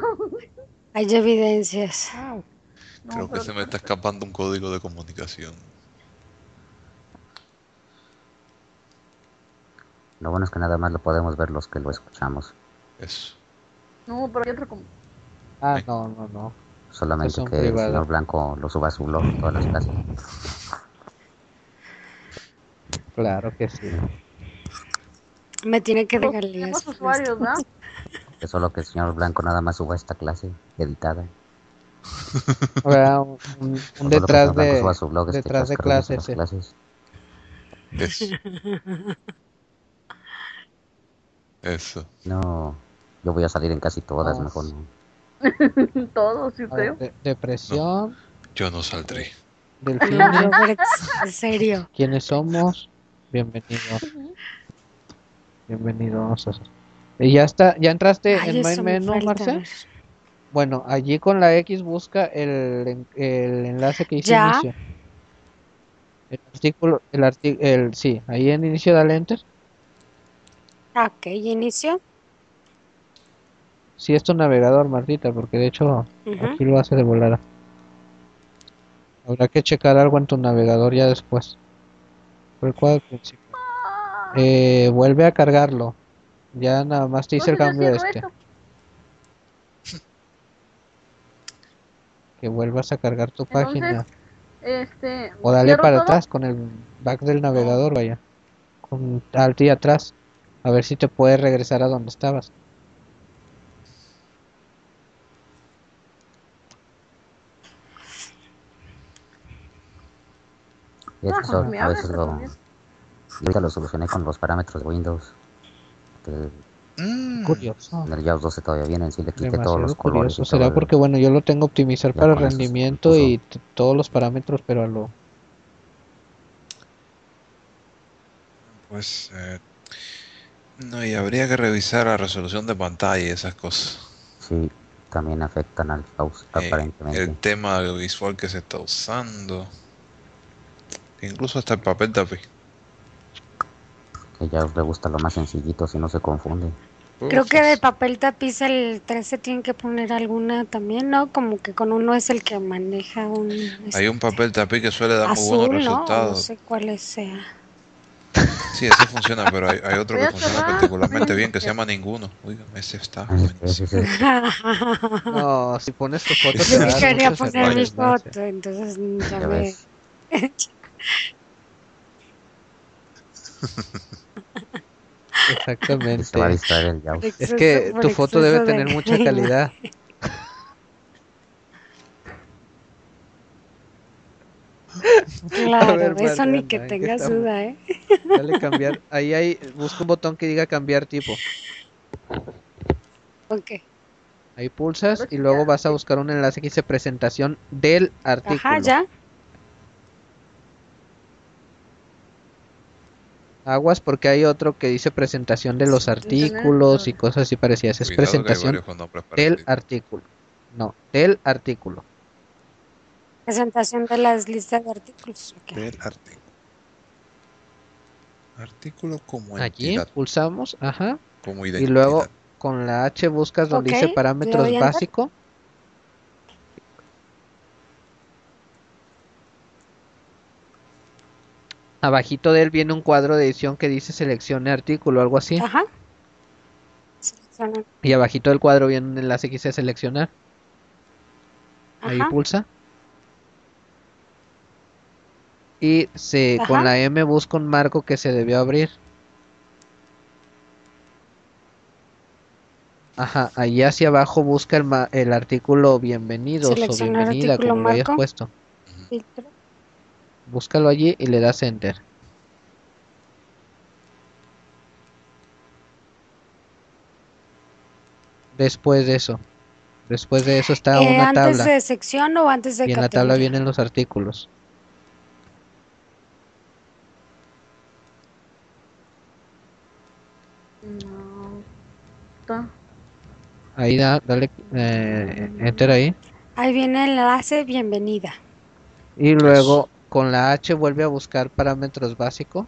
hay evidencias. No, Creo que pero- se me está escapando un código de comunicación. Lo bueno es que nada más lo podemos ver los que lo escuchamos. Eso. No, pero hay otro como. Ah, no, no, no. Solamente que el señor Blanco lo suba a su blog todas las clases. Claro que sí. Me tiene que regalar tenemos usuarios, ¿verdad? Que solo que el señor Blanco nada más suba esta clase editada. Ahora, un, un- un O el detrás de suba a su blog este detrás de chascarrillos clases. las eh. clases. Eso. Eso. No, yo voy a salir en casi todas, No. mejor no. Todos, yo A ver, creo. de- depresión, Yo no saldré. delfines, Robert, en serio. ¿quiénes somos? Bienvenidos. Bienvenidos. Y ya está, ya entraste Ay, en main me menú, falta Marce. ver. Bueno, allí con la X busca el, el enlace que dice Ya. inicio. El artículo, el arti- el, sí, ahí en inicio dale enter. Ok, inicio. Sí, es tu navegador, Martita, porque de hecho aquí lo hace de volada. Habrá que checar algo en tu navegador ya después. Por el cuadro al principio. Eh, vuelve a cargarlo. Ya nada más te hice el cambio de este. Que vuelvas a cargar tu Entonces, página. Este. O dale para todo. atrás con el back del navegador, vaya. Con alt y atrás. A ver si te puedes regresar a donde estabas. Y Ah, eso a veces lo, ahorita lo solucioné con los parámetros de Windows. Que Mm, Curioso. en el JAWS 12 todavía vienen, sí le quité todos Demasiado los colores. curioso. Será porque, bueno, yo lo tengo optimizar para eso rendimiento y todos los parámetros, pero a lo... Pues eh, no, y habría que revisar la resolución de pantalla y esas cosas. Sí, también afectan al JAWS Eh, aparentemente. el tema visual que se está usando. Incluso hasta el papel tapiz. Que ya le gusta lo más sencillito si no se confunde. Creo que de papel tapiz el 13 tiene que poner alguna también, ¿no? Como que con uno es el que maneja un Hay un papel tapiz que suele dar muy buenos azul, ¿no? Resultados. sé cuál sea. Sí, ese funciona, pero hay, hay otro que funciona particularmente bien que se llama Ninguno. Oigan, ese está buenísimo. No, si pones tu foto Yo quería poner mi foto, entonces ya Ya me... Exactamente. Se va a distraer el Yaus. Es que tu foto debe de tener mucha calidad. Claro, ver, eso ni Mariana, que ¿en qué tengas estamos? duda, ¿eh? Dale cambiar. Ahí hay, busca un botón que diga cambiar tipo. Ok. Ahí pulsas y luego vas a buscar un enlace que dice presentación del artículo. Ajá, ya. Aguas porque hay otro que dice presentación de los artículos y cosas así parecidas. Es Cuidado presentación del artículo. No, del artículo. Presentación de las listas de artículos. Del artículo. Artículo como Allí entidad, pulsamos, ajá. como Y luego con la H buscas donde dice parámetros enter. Abajito de él viene un cuadro de edición que dice seleccione artículo, algo así. Ajá. Selecciona. Y abajito del cuadro viene un enlace que dice seleccionar. Ahí pulsa. Y se, Ajá. con la M busca un marco que se debió abrir. Ajá, ahí hacia abajo busca el, ma- el artículo bienvenidos o bienvenida, como lo hayas puesto. Filtro. Búscalo allí y le das enter. Después de eso. Después de eso está Eh, una ¿Antes tabla. de sección o antes de Y en la tabla vienen los artículos. No. Ahí da, dale eh, enter ahí. Ahí viene el enlace bienvenida. Y luego con la H vuelve a buscar parámetros básicos.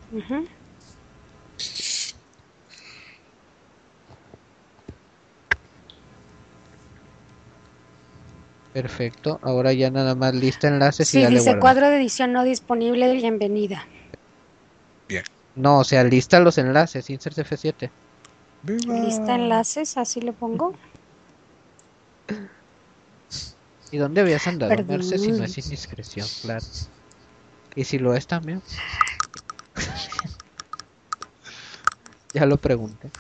Perfecto. Ahora ya nada más lista enlaces y Sí, dale dice guardar. cuadro de edición no disponible, bienvenida. No, o sea, lista los enlaces, insert F7. ¡Viva! Lista enlaces, así le pongo. ¿Y dónde habías andado, Perdón. Merce, si no es indiscreción? Claro. Y si lo es también. ya lo pregunté.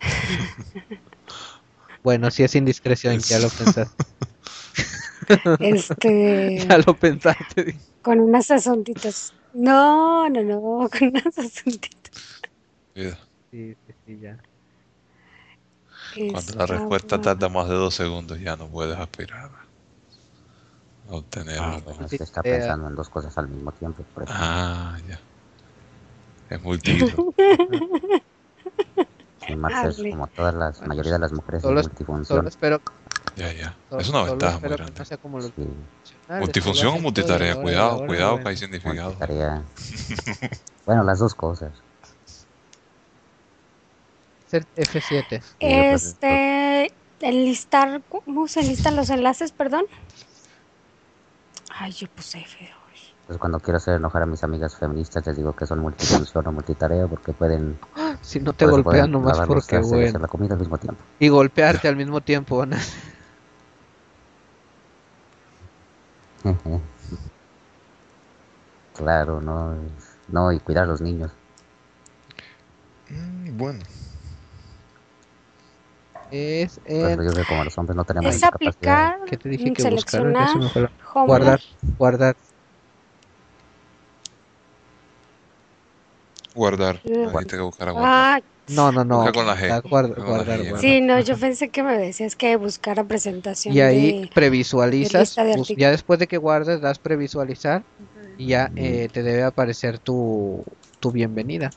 bueno, si es indiscreción, ya lo pensaste. Este, ya lo pensaste. con unas asuntitos. No, no, no, con unas asuntitos. Cuidado. Sí, sí, sí, ya. Cuando la respuesta tarda más de dos segundos, ya no puedes aspirar obtener Ah, algo. bueno, es que está idea. pensando en dos cosas al mismo tiempo. por eso. Ah, ya. Es multihilo. Sí, es Hable. como todas las, la mayoría de las mujeres es Solo, es- multifunción. solo espero, Ya, ya. solo- Es una ventaja muy grande. no sea como los Sí, Multifunción o multitarea. Cuidado, ahora, cuidado ahora, que hay significado. multitarea. bueno, las dos cosas. Ser F7. Este, enlistar, ¿cómo se enlistan los enlaces, perdón? Ay, yo puse F. ay. Entonces cuando quiero hacer enojar a mis amigas feministas les digo que son multifunción o multitarea porque pueden, Si no te golpean nomás porque bueno. la comida al mismo tiempo. Y golpearte al mismo tiempo, van a- claro, no, no y cuidar a los niños. Mm, bueno. Es Por ejemplo, en... yo que como los hombres no tenemos Es aplicar, Guardar, guardar. Guardar. Ahí tengo que buscar a guardar. Ah, No, no, no. Busca con la G. Ah, guarda- Con la guardar, G, ya. guardar. sí, no, yo pensé que me decías que buscara presentación Y ahí de... previsualizas, de ya después de que guardes, das previsualizar y ya eh, te debe aparecer tu, tu bienvenida.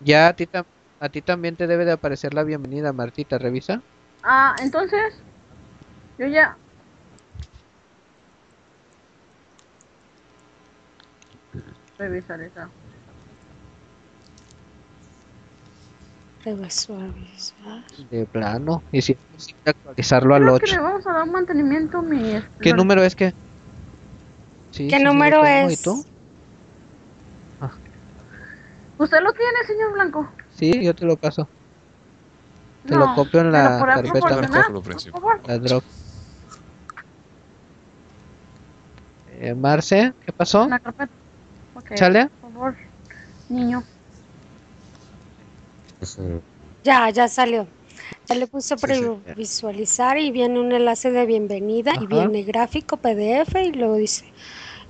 Ya a ti, tam- a ti también te debe de aparecer la bienvenida, Martita, revisa. Ah, entonces. Yo ya. Revisar esa. De plano. Y si necesitas actualizarlo al Creo que 8. le vamos a dar mantenimiento mi. ¿Qué número es que? Sí, ¿Qué sí, sí, lo número tengo. ¿Y es? tú? ¿Usted lo tiene, señor Blanco? Sí, yo te lo paso. Te No, lo copio en ¿me lo la carpeta principal. La drop. Eh, Marce, ¿qué pasó? En la carpeta. Ok, ¿Sale? Por favor, niño. Ese, Ya, ya salió. Ya le puse Sí, sí. para visualizar y viene un enlace de bienvenida Ajá. y viene gráfico PDF y luego dice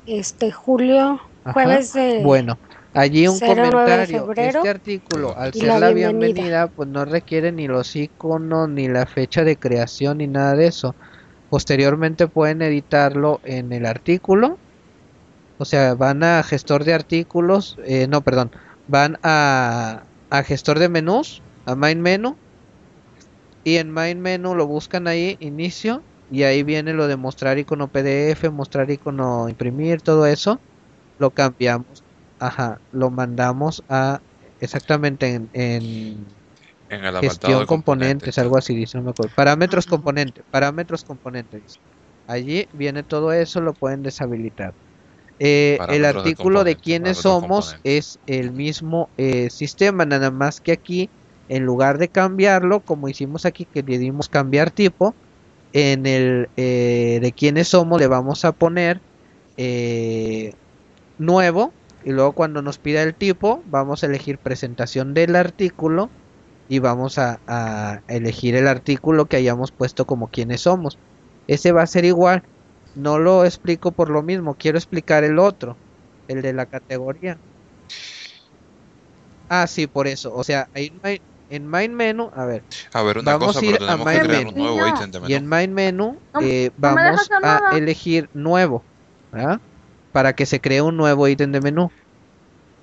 este julio, Ajá. jueves de Bueno, allí un 09 de comentario. febrero Este artículo, al ser la la bienvenida. bienvenida, pues no requiere ni los iconos, ni la fecha de creación, ni nada de eso. Posteriormente pueden editarlo en el artículo. O sea, van a gestor de artículos, eh, no, perdón, van a, a gestor de menús, a main menu. Y en main menu lo buscan ahí, inicio, y ahí viene lo de mostrar icono PDF, mostrar icono imprimir, todo eso. Lo cambiamos Ajá, lo mandamos a exactamente en, en En el gestión de componentes, algo así dice, no me acuerdo. Parámetros Ajá. componentes, parámetros componentes. Allí viene todo eso, lo pueden deshabilitar. Eh, el de artículo de quiénes somos es el mismo eh, sistema, nada más que aquí, en lugar de cambiarlo, como hicimos aquí, que le dimos cambiar tipo, en el eh, de quiénes somos le vamos a poner eh, nuevo y luego cuando nos pida el tipo vamos a elegir presentación del artículo y vamos a, a elegir el artículo que hayamos puesto como quiénes somos. Ese va a ser igual. No lo explico por lo mismo, quiero explicar el otro, el de la categoría. Ah, sí, por eso. O sea, en main, en main menu, a ver, A ver, una Vamos cosa, a ir pero a que main crear menu. un nuevo Niño. ítem de y en main menu eh, no vamos a elegir nuevo, ¿verdad? Para que se cree un nuevo ítem de menú.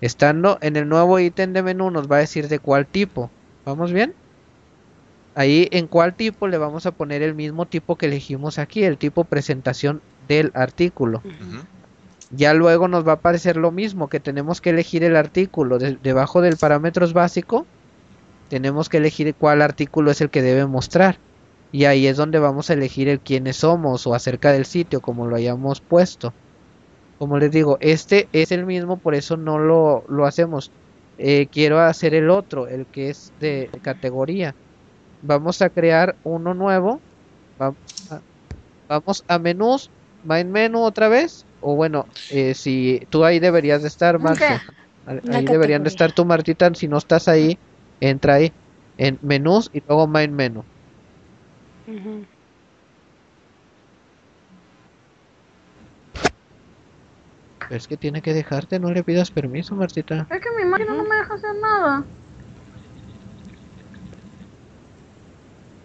Estando en el nuevo ítem de menú nos va a decir de cuál tipo. ¿Vamos bien? Ahí en cuál tipo le vamos a poner el mismo tipo que elegimos aquí, el tipo presentación del artículo. Ya luego nos va a aparecer lo mismo, que tenemos que elegir el artículo de- debajo del parámetros básico. Tenemos que elegir cuál artículo es el que debe mostrar. Y ahí es donde vamos a elegir el quiénes somos o acerca del sitio, como lo hayamos puesto. Como les digo, este es el mismo, por eso no lo, lo hacemos. Eh, quiero hacer el otro, el que es de categoría. Vamos a crear uno nuevo. Vamos a, vamos a menús, main menu otra vez. O bueno, eh, si tú ahí deberías de estar. ¿Qué? Ahí deberían de estar tú, Martita. Si no estás ahí, entra ahí en menús y luego main menu. Ujú. Pero es que tiene que dejarte, no le pidas permiso, Martita. Es que mi máquina no me deja hacer nada.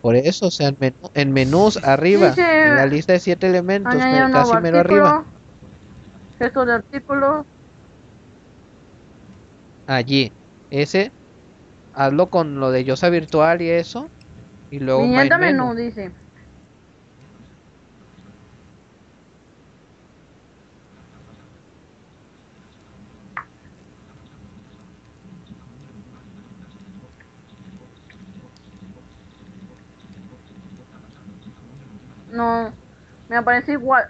Por eso, o sea, en, menú- en menús arriba, Dice- en la lista de siete elementos, Añadir me- un casi mero arriba. Gesto de artículo. Allí, ese, hazlo con lo de Yosa Virtual y eso. Y luego Viñeta menu. menú, dice. No, me aparece igual.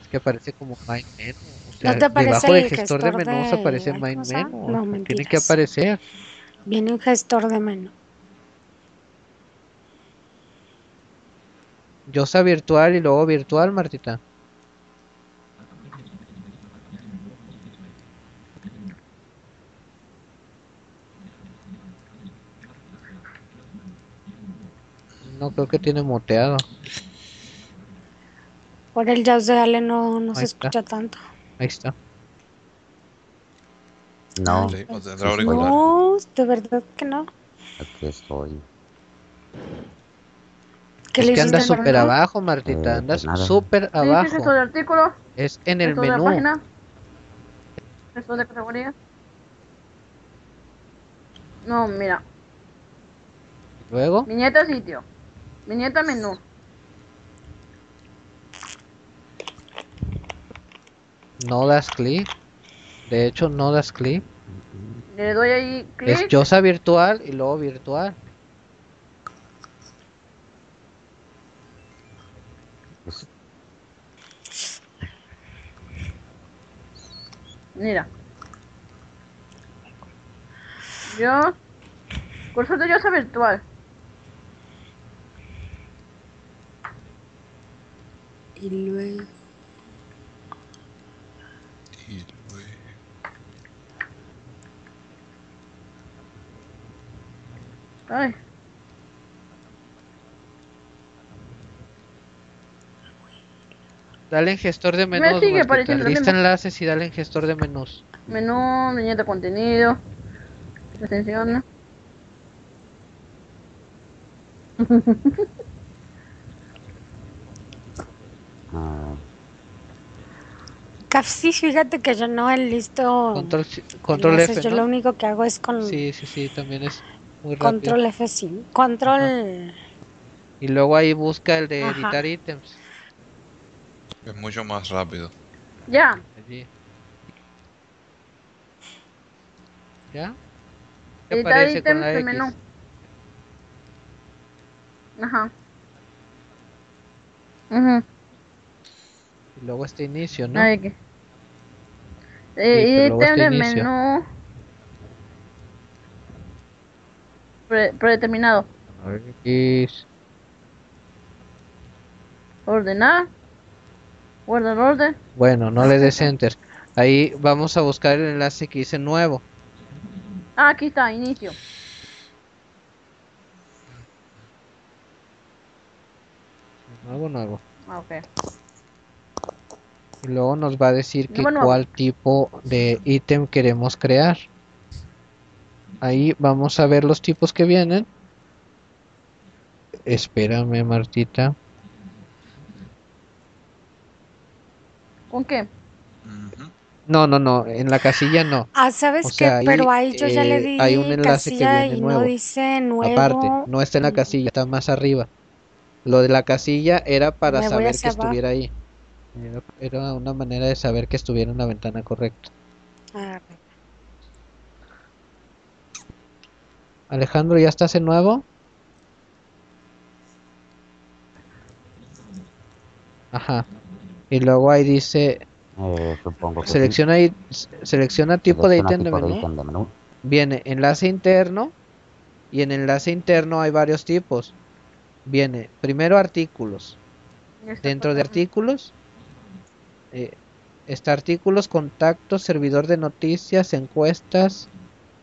Es que aparece como main menu. O ¿No te aparece debajo del el gestor de gestor menús de- aparece ay, main ¿cómo se llama? menu. No, Tiene que aparecer. Viene un gestor de menú. Yosa Virtual y luego Virtual, Martita. No creo que tiene moteado. Por el jazz de Ale no, no se está. escucha tanto. Ahí está. no, Sí, o. No, de verdad que no. aquí estoy. ¿Qué es le que anda súper abajo, Martita. Eh, Andas pues súper abajo. de artículo. Es en el de menú. página. Gesto de categoría. No, mira. Luego, Viñeta sitio. Viñeta menú. no das clic. De hecho, no das clic. Le doy ahí Es clic. Yosa Virtual y luego Virtual. Es- Mira. Yo. Curso de yoga virtual. Y luego. Y luego- Ay. Dale en gestor de menús. sigue Martita. apareciendo Lista enlaces y dale en gestor de menús. Menú, viñeta contenido. Extensión. Ah, Casi fíjate que yo no enlisto Control, control F. Yo lo ¿no? único que hago es con Sí, sí, sí, también es muy rápido. control F5. Control. Y luego ahí busca el de Ajá. editar ítems. Es mucho más rápido. Ya. Allí. ¿Ya? ¿Qué Editar aparece con ítems de menú. Ajá. Ujú. Y luego este inicio, ¿no? Ay, ¿qué? pero Eh, ítem este inicio. menú. Pre- predeterminado. X. Ordenar. Guardar orden. Bueno, no le des enter. Ahí vamos a buscar el enlace que dice nuevo. Ah, aquí está, inicio. Nuevo, nuevo. Ah, ok. Y luego nos va a decir que cuál tipo de ítem queremos crear. Ahí vamos a ver los tipos que vienen. Espérame, Martita. ¿Con qué? No, no, no, en la casilla no. Ah, ¿sabes O qué? sea, Pero ahí yo ya le eh, di hay un enlace que casilla viene y nuevo. no dice nuevo. Aparte, no está en la casilla, está más arriba. Lo de la casilla era para saber que abajo. estuviera ahí. Era, era una manera de saber que estuviera en la ventana correcta. Ah, Alejandro, ¿ya estás en nuevo? Ajá. Y luego ahí dice, eh, supongo que sí. selecciona ahí, selecciona tipo de Selecciona ítem de menú. ítem de menú. Viene enlace interno y en enlace interno hay varios tipos. Viene primero artículos. Dentro de artículos eh, está artículos, contactos, servidor de noticias, encuestas,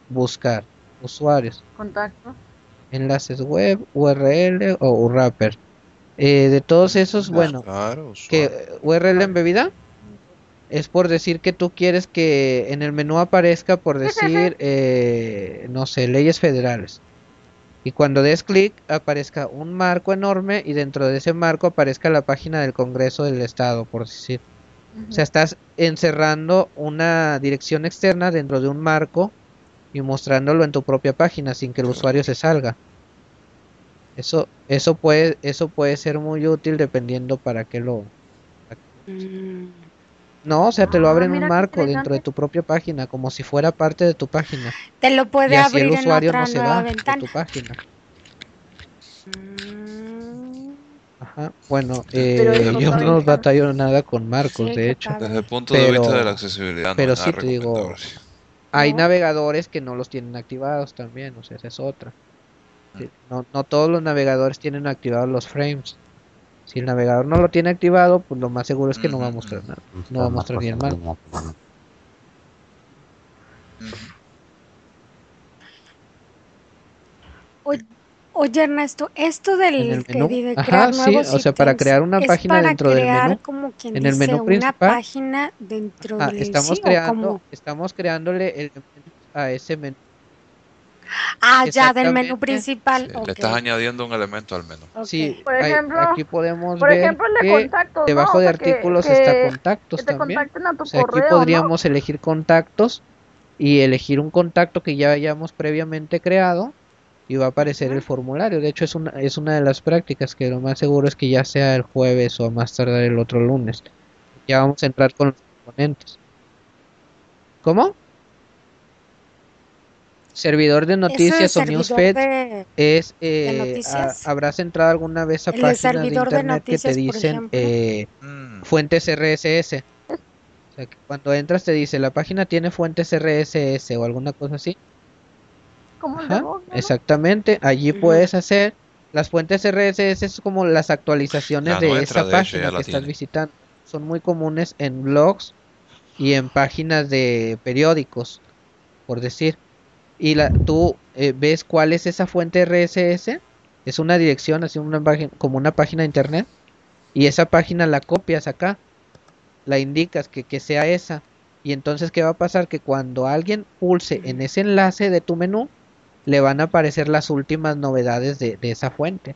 buscar, usuarios, Contacto. enlaces web, URL o wrapper. Eh, de todos esos, bueno, Claro, que. URL embebida es por decir que tú quieres que en el menú aparezca por decir eh, no sé leyes federales y cuando des clic aparezca un marco enorme y dentro de ese marco aparezca la página del Congreso del Estado por decir o sea estás encerrando una dirección externa dentro de un marco y mostrándolo en tu propia página sin que el usuario se salga. Eso eso puede eso puede ser muy útil dependiendo para qué lo mm, no, o sea, te lo Ah, abre en un marco dentro de tu propia página, como si fuera parte de tu página. Te lo Y puede así abrir el usuario en otra no se va de tu página. Mm, Bueno, eh, yo no batallo nada con marcos, Sí, de hecho. Desde el punto de Pero- vista de la accesibilidad, no pero nada sí te digo. Hay No. navegadores que no los tienen activados también, o sea, esa es otra. No, no todos los navegadores tienen activados los frames. Si el navegador no lo tiene activado, pues lo más seguro es que no va a mostrar nada. No va a mostrar marcos ni el Ujú. Oye, oye, Ernesto, esto del En el que de Ajá, crear sí, nuevos o sea, para crear una página para dentro del menú. como quien En el dice, menú una principal. página dentro Ah, del estamos sí, o creando, estamos creándole el a ese menú. Ah, ya, del menú principal. Sí, Le estás añadiendo un elemento al menú. ok. Sí, Por ejemplo- aquí podemos Por ver ejemplo, el de que debajo ¿no? O de artículos que- está contactos Que te también. a tu O sea, aquí podríamos elegir contactos y elegir un contacto que ya hayamos previamente creado y va a aparecer el formulario. De hecho, es una, es una de las prácticas que lo más seguro es que ya sea el jueves o a más tardar el otro lunes. Ya vamos a entrar con los componentes. ¿Cómo? Servidor de noticias o newsfeed de- es eh, noticias? a- habrás entrado alguna vez a El de páginas de internet que te dicen ejemplo. eh, Mm, fuentes RSS sea, que cuando entras te dice la página tiene fuentes RSS o alguna cosa así. Como el de Ajá, vos, ¿no? exactamente. Allí puedes hacer las fuentes RSS es como las actualizaciones La de esa de página que estás tiene. visitando. Son muy comunes en blogs y en páginas de periódicos, por decir. Y la, tú eh, ves cuál es esa fuente RSS. Es una dirección, así una página, como una página de internet. Y esa página la copias acá. La indicas que, que sea esa. Y entonces, ¿qué va a pasar? Que cuando alguien pulse en ese enlace de tu menú, le van a aparecer las últimas novedades de, de esa fuente.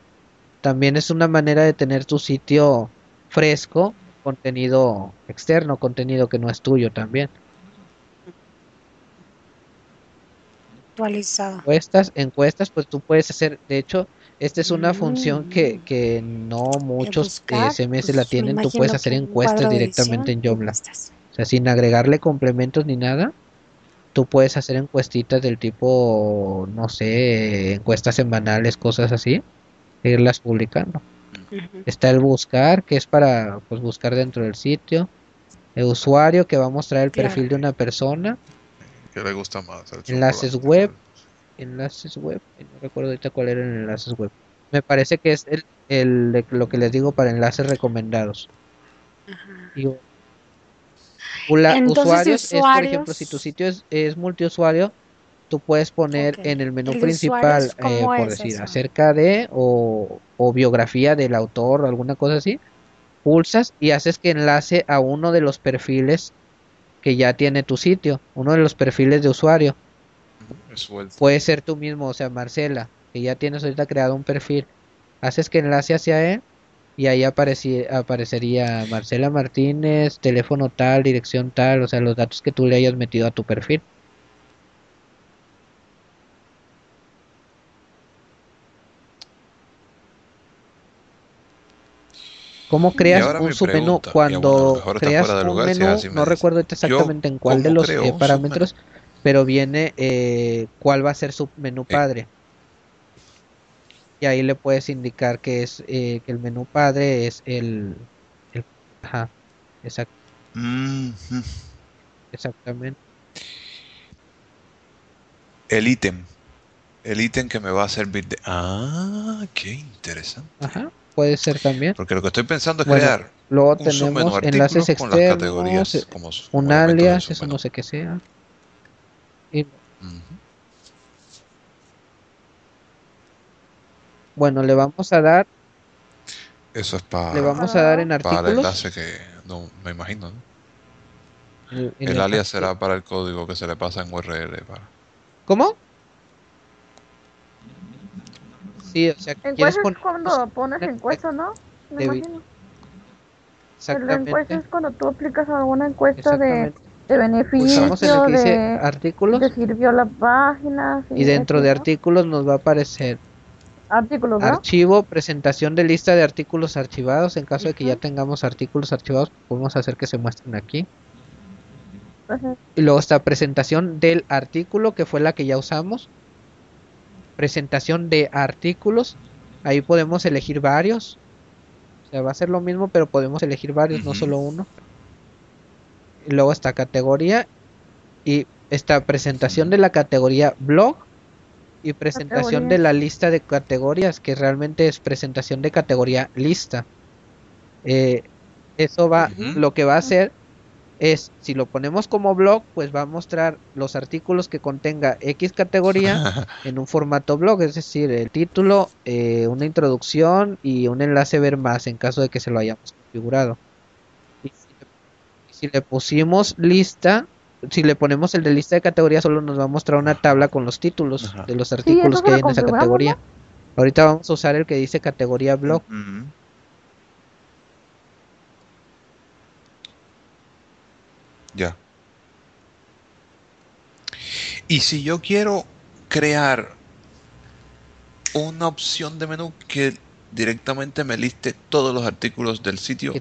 También es una manera de tener tu sitio fresco, contenido externo, contenido que no es tuyo también. Actualizado. Encuestas, encuestas, pues tú puedes hacer, de hecho, esta es una función que, que no muchos eh, CMS pues, la tienen, tú puedes hacer encuestas directamente en Joomla. O sea, sin agregarle complementos ni nada, tú puedes hacer encuestitas del tipo, no sé, encuestas semanales, cosas así, e irlas publicando. Está el buscar, que es para pues, buscar dentro del sitio. El usuario, que va a mostrar el Claro. perfil de una persona. ¿Qué le gusta más? El Enlaces web. Enlaces web. No recuerdo ahorita cuál era el enlaces web. Me parece que es el, el lo que les digo para enlaces recomendados. Y ula- Entonces, usuarios, es por ejemplo, si tu sitio es, es multiusuario, tú puedes poner en el menú ¿El principal, eh, por es decir, eso? acerca de o, o biografía del autor o alguna cosa así, pulsas y haces que enlace a uno de los perfiles que ya tiene tu sitio, uno de los perfiles de usuario. Puede ser tú mismo, o sea, Marcela, que ya tienes ahorita creado un perfil. Haces que enlace hacia él y ahí aparecería Marcela Martínez, teléfono tal, dirección tal, o sea, los datos que tú le hayas metido a tu perfil. ¿Cómo creas un submenú pregunta, cuando creas un lugar, menú? No recuerdo Yo, exactamente en cuál de ¿cómo los eh, parámetros, pero viene eh, cuál va a ser su menú Eh. Y ahí le puedes indicar que es eh, que el menú padre es el, el- ajá, exact- Mhm. exactamente. El ítem. El ítem que me va a servir de... Ah, qué interesante. Ajá, puede ser también. Porque lo que estoy pensando es Bueno, crear Luego un tenemos enlaces con las externos, categorías como un como alias, eso no sé qué sea. Y bueno, le vamos a dar, Eso es para le vamos a dar en para el artículos. enlace que no me imagino. ¿no? el- El, el- alias será para el código que se le pasa en URL. Para... ¿Cómo? Sí, o sea, quieres Encuestas es cuando pones encuesta, ¿no? Me imagino. El de encuesta exactamente, es cuando tú aplicas alguna encuesta de, exactamente. de beneficio, Pulsamos en el que dice de, artículos de sirvió la página. y dentro así, de ¿no? artículos nos va a aparecer Artículos, ¿no? archivo, presentación de lista de artículos archivados. En caso de que ya tengamos artículos archivados, podemos hacer que se muestren aquí. Y luego está presentación del artículo, que fue la que ya usamos. Presentación de artículos. Ahí podemos elegir varios. O sea, va a ser lo mismo, pero podemos elegir varios, no solo uno. Y luego está categoría. Y está presentación de la categoría blog. Y presentación de Categorías. la lista de categorías, que realmente es presentación de categoría lista. Eh, eso va, lo que va a hacer es, si lo ponemos como blog, pues va a mostrar los artículos que contenga X categoría en un formato blog, es decir, el título, eh, una introducción y un enlace ver más en caso de que se lo hayamos configurado. Y si le, y si le pusimos lista, si le ponemos el de lista de categoría, solo nos va a mostrar una tabla con los títulos Ajá. de los artículos que hay en esa categoría. Ahorita vamos a usar el que dice categoría blog. Ujú. Ya. Y si yo quiero crear una opción de menú que directamente me liste todos los artículos del sitio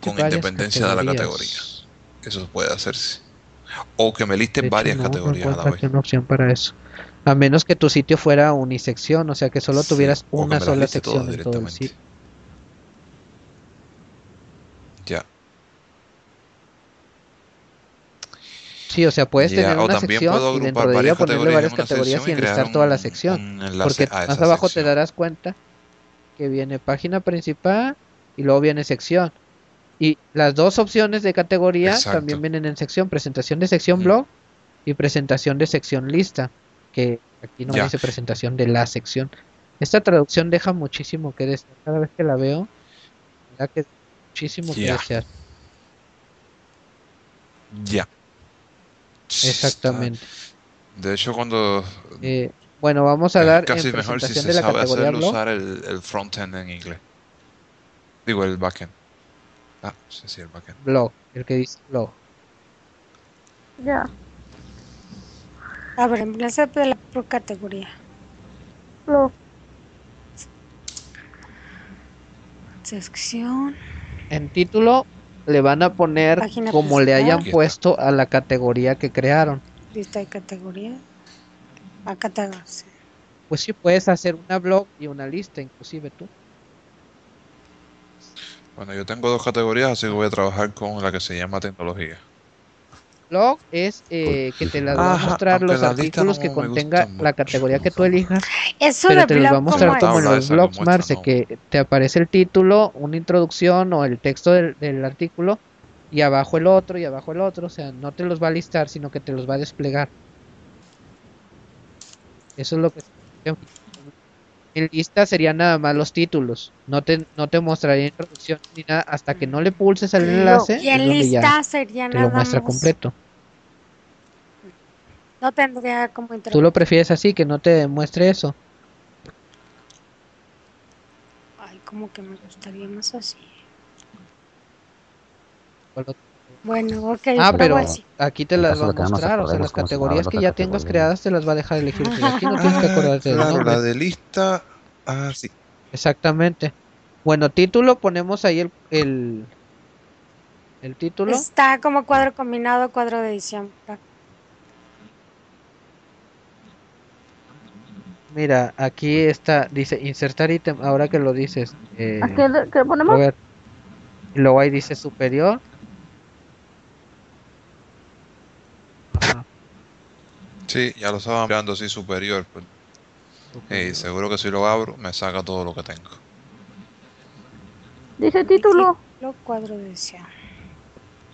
con independencia de la categorías. eso puede hacerse. O que me liste De hecho, varias no, no categorías a la vez. una opción para eso. A menos que tu sitio fuera unisección, o sea que solo Sí, tuvieras una sola sección en todo el sitio. Ya. Sí, o sea, puedes Ya, tener una sección y dentro de ella ponerle varias categorías categorías y enlistar toda la sección. Porque más abajo te darás cuenta que viene página principal y luego viene sección. Y las dos opciones de categoría Exacto. también vienen en sección, presentación de sección Mm. blog y presentación de sección lista, que aquí no Ya. dice presentación de la sección. Esta traducción deja muchísimo que desear. Cada vez que la veo, da que muchísimo que desear. Ya. Exactamente. De hecho, cuando Eh, bueno, vamos a dar casi en mejor si se de la sabe categoría hacerlo blog. usar el, el frontend en inglés. Digo, el backend. Ah, sí, sí, el backend. blog, el que dice blog. Ya. A ver, enlace de la por categoría. Lo, Sección. En título le van a poner Página como le hayan puesto a la categoría que crearon. Lista de categoría. A categoría. Pues sí, puedes hacer una blog y una lista, inclusive tú. Bueno, yo tengo dos categorías, así que voy a trabajar con la que se llama tecnología. Blog es eh, que te las va a mostrar los artículos no que contenga la categoría que tú elijas, Eso pero te los va a mostrar ¿cómo como en los blogs, Marce, ¿no? que te aparece el título, una introducción o el texto del, del artículo y abajo el otro y abajo el otro, o sea, no te los va a listar, sino que te los va a desplegar. Eso es lo que en lista serían nada más los títulos, no te no te mostraría introducción ni nada hasta que no le pulses al enlace Y en lista sería te nada lo muestra más- completo. No tendría como ¿Tú lo introducción. prefieres así, que no te muestre eso? Ay, como que me gustaría más así. ¿O lo- Bueno, ok. Ah, pero así. aquí te las va a mostrar, o sea, las categorías que ya tengas creadas te las va a dejar elegir. Aquí no tienes que acordarte del Claro, nombre. la de lista. Ah, sí. Exactamente. Bueno, título, ponemos ahí el, el, el título. Está como cuadro combinado, cuadro de edición. Mira, aquí está, dice insertar ítem, ahora que lo dices. Eh, ¿A qué qué ponemos? ver. Y luego ahí dice superior. Sí, ya lo estaba mirando así superior. pues. Seguro que si lo abro, me saca todo lo que tengo. Dice título. Lo cuadro de edición.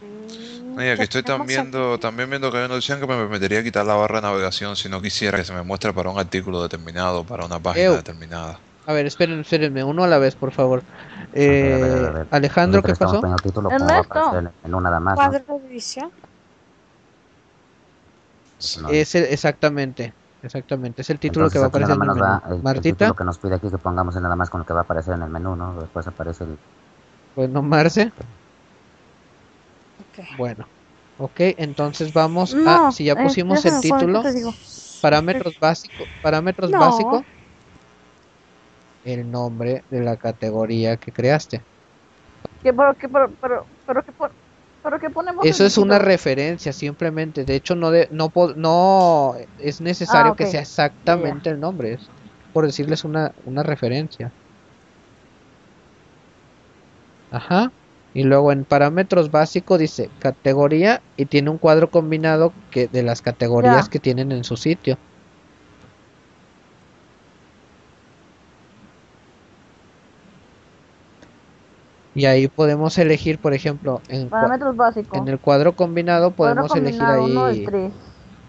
Mm, estoy también viendo, también viendo que hay una opción que me permitiría quitar la barra de navegación si no quisiera que se me muestre para un artículo determinado, para una página determinada. A ver, espérenme, uno a la vez, por favor. A ver, a ver, Eh, a ver. Alejandro, ¿qué pasó? título, En ¿cómo va a esto. en menú nada más, ¿no? Cuadro de edición. No. Es el- exactamente, exactamente, es el título Entonces que va a aparecer en nada el más menú. da el- Martita, título que nos pide aquí que pongamos es nada más con el que va a aparecer en el menú, ¿no? Después aparece el... bueno, Marce, Ok. bueno. Ok, entonces vamos No, a, si ya eh, pusimos el título, parámetros básicos, parámetros No. básicos, el nombre de la categoría que creaste. ¿Qué, pero, qué, pero, pero, pero, qué, pon- pero qué ponemos Eso es una referencia simplemente, de hecho no de, no no es necesario Ah, que sea exactamente el nombre, es por decirles una, una referencia. Ajá. Y luego en parámetros básicos dice categoría y tiene un cuadro combinado que de las categorías que tienen en su sitio. Y ahí podemos elegir, por ejemplo, en, cua- Parámetros básicos. en el cuadro combinado podemos elegir combinado, ahí,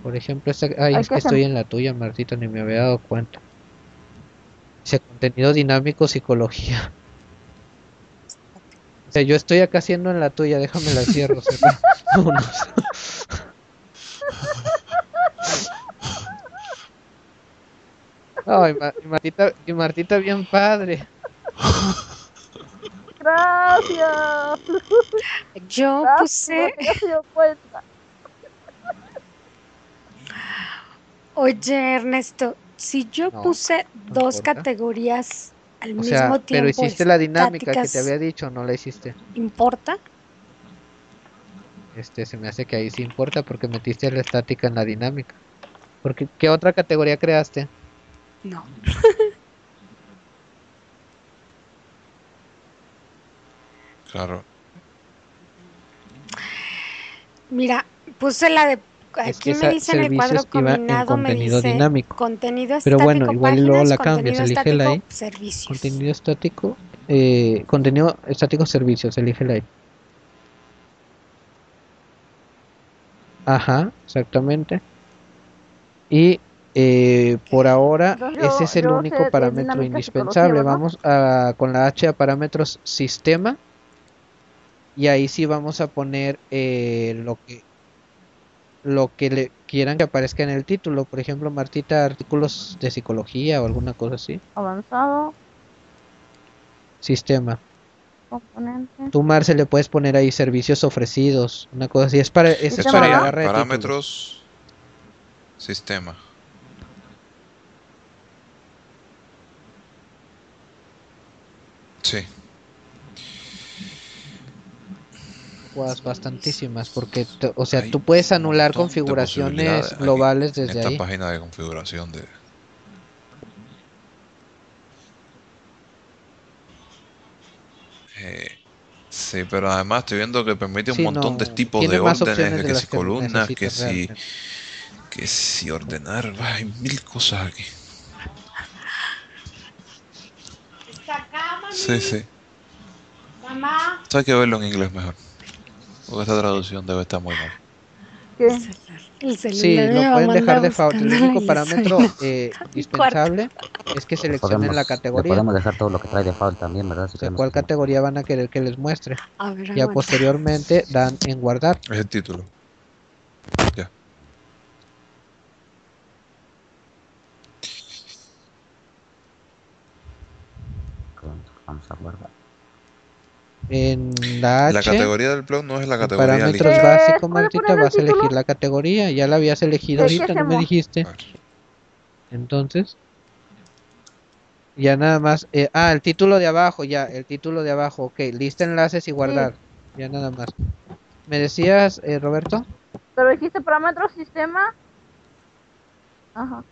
por ejemplo, esta, ay, es que estoy en la tuya, Martita, ni me había dado cuenta. Dice contenido dinámico, psicología. O sea, yo estoy acá haciendo en la tuya, déjame la cierro. Ay, Martita, Martita bien padre. Gracias. Yo Gracias, puse, oye Ernesto, si yo No, puse no dos importa. categorías al O mismo sea, tiempo, pero hiciste la dinámica que te había dicho, no la hiciste. ¿importa? Este, se me hace que ahí sí importa porque metiste la estática en la dinámica. Porque, ¿qué otra categoría creaste? No. Claro. Mira, puse la de es que Aquí me dice en el cuadro combinado, me contenido dice dinámico. contenido Pero estático, bueno, igual luego la cambias, contenido elígela estático, ahí. servicios. Contenido estático, eh, contenido estático servicios, elígela ahí. Ajá, exactamente. Y eh, por ahora Yo- ese es el único parámetro indispensable. Vamos a, con la H a parámetros sistema y ahí sí vamos a poner eh, lo que lo que le quieran que aparezca en el título. Por ejemplo, Martita, artículos de psicología o alguna cosa así. Avanzado, Sistema. componente. Tú, Marce, le puedes poner ahí servicios ofrecidos, una cosa así. Es para, es Sistema. para título. Parámetros. Sistema. Sí. Pues bastantísimas, porque, o sea, Hay tú puedes anular de configuraciones aquí globales en desde esta ahí. página de configuración de Eh, sí, pero además estoy viendo que permite un Sí, montón de tipos de órdenes, de que si columnas, que si, que si ordenar, hay mil cosas aquí. Sí, sí. Mamá. Hay que verlo en inglés mejor. Porque esta traducción debe estar muy mal. ¿Qué? El Sí, celular de lo pueden dejar default. El buscándola único parámetro eh, indispensable es que seleccionen Podemos, la categoría. podemos dejar todo lo que trae default también, ¿verdad? Si O sea, queremos cuál que- categoría van a querer que les muestre. A ver, Ya aguanta. posteriormente dan en guardar. Es el título. Ya. Vamos a guardar. En la H, La categoría del blog no es la categoría parámetros básicos, ¿puede Martita, vas a elegir la categoría. Ya la habías elegido ¿De qué ahorita, no me dijiste. A ver. Entonces, ya nada más. eh, ah, el título de abajo, ya, el título de abajo. Ok, lista enlaces y guardar. Ya nada más. ¿Me decías, eh, Roberto? Pero dijiste parámetro sistema. Ajá.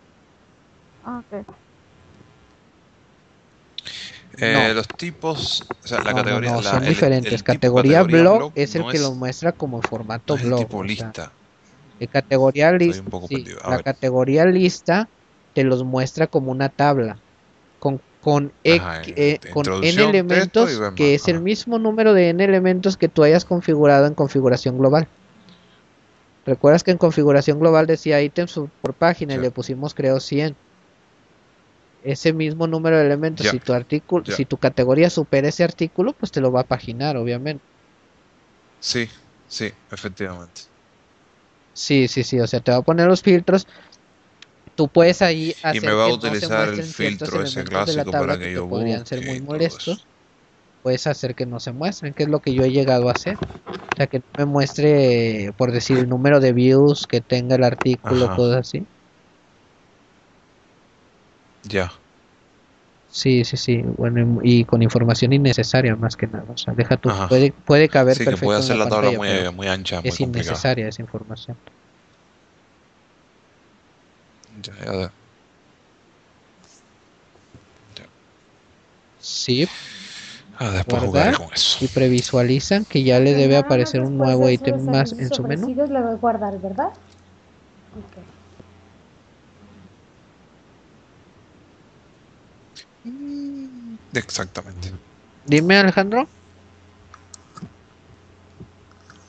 Ah, ok. Eh, No. Los tipos, o sea, la No, no, categoría. no, la- son el- diferentes. el categoría, blog, blog es el que lo muestra como formato blog. tipo o sea, lista. categoría sí, la ver. categoría lista te los muestra como una tabla con con, Ajá, en- eh, con n elementos que es el mismo número de n elementos que tú hayas configurado en configuración global. ¿Recuerdas que en configuración global decía ítems por página y le pusimos creo 100? Ese mismo número de elementos, si tu artículo, si tu categoría supera ese artículo, pues te lo va a paginar, obviamente. Sí, sí, efectivamente. Sí, sí, sí, o sea, te va a poner los filtros. Tú puedes ahí hacer me va a no utilizar el filtro ese elementos de la clásico tabla para que que yo podrían ser muy y molestos. Puedes hacer que no se muestren, que es lo que yo he llegado a hacer. O sea, que me muestre, por decir, el número de views que tenga el artículo, Ajá. cosas así. Ya. Sí, sí, sí. Bueno, y con información innecesaria más que nada. O sea, deja. Ajá. Puede, puede caber Sí, que perfecto puede en hacer la tabla pantalla, muy, muy ancha, muy es complicada. innecesaria esa información. Ya, ya, ya. Sí, Ah, después Guardar. jugaré con eso. y previsualizan que ya le debe aparecer un nuevo ítem más en su menú. le voy a guardar, ¿verdad? Ok. Exactamente. Dime, Alejandro.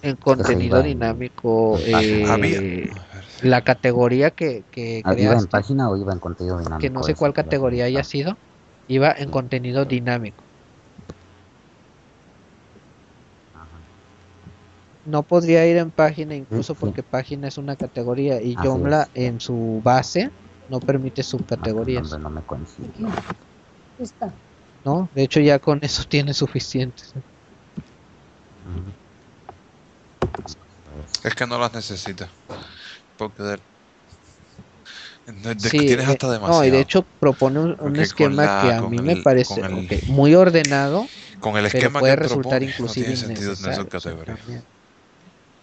En contenido dinámico, Ah, eh, Había. La categoría que, que Ah, ¿Iba en creaste, página o iba en contenido dinámico? que no sé Eso cuál categoría haya sido, iba en contenido dinámico. No podría ir en página incluso sí. porque página es una categoría y Así Joomla es. en su base no permite No, subcategorías, nombre no me coincide. Está. ¿no? De hecho ya con eso tiene. Pues, Es que no las necesita. Porque de, de- de Sí, que tienes eh, hasta demasiado. no, y de hecho propone un, esquema la- que a mí el- me parece el- muy ordenado, con el pero esquema puede que resultar propone, inclusive no sentido.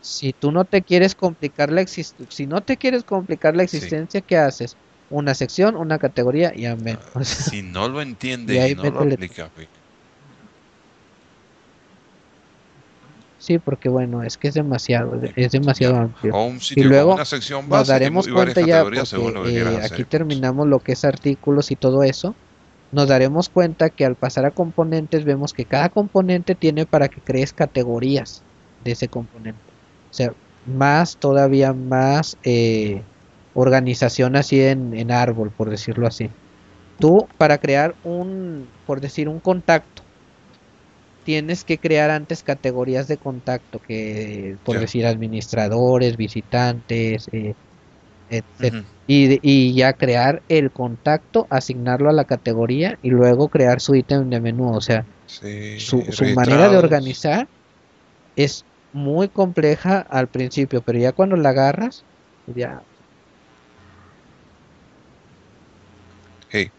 Si tú no te quieres complicar la exist si no te quieres complicar la Sí. existencia, ¿qué haces? Una sección, una categoría y amén. O sea, Si no lo entiende Y ahí y no lo aplica, pues, Sí, porque bueno, es que es demasiado, es demasiado amplio. O un sitio Y luego una sección Nos daremos y cuenta ya, porque eh, hacer. aquí terminamos lo que es artículos y todo eso. Nos daremos cuenta que al pasar a componentes vemos que cada componente tiene para que crees categorías de ese componente. O sea, más todavía más eh, organización así en, en árbol, por decirlo así. Tú para crear un, por decir, un contacto, tienes que crear antes categorías de contacto, que por decir administradores, visitantes, eh. Ujú. y, y ya crear el contacto, asignarlo a la categoría y luego crear su ítem de menú. O sea, Sí, su, su manera de organizar es muy compleja al principio, pero ya cuando la agarras, ya Hey,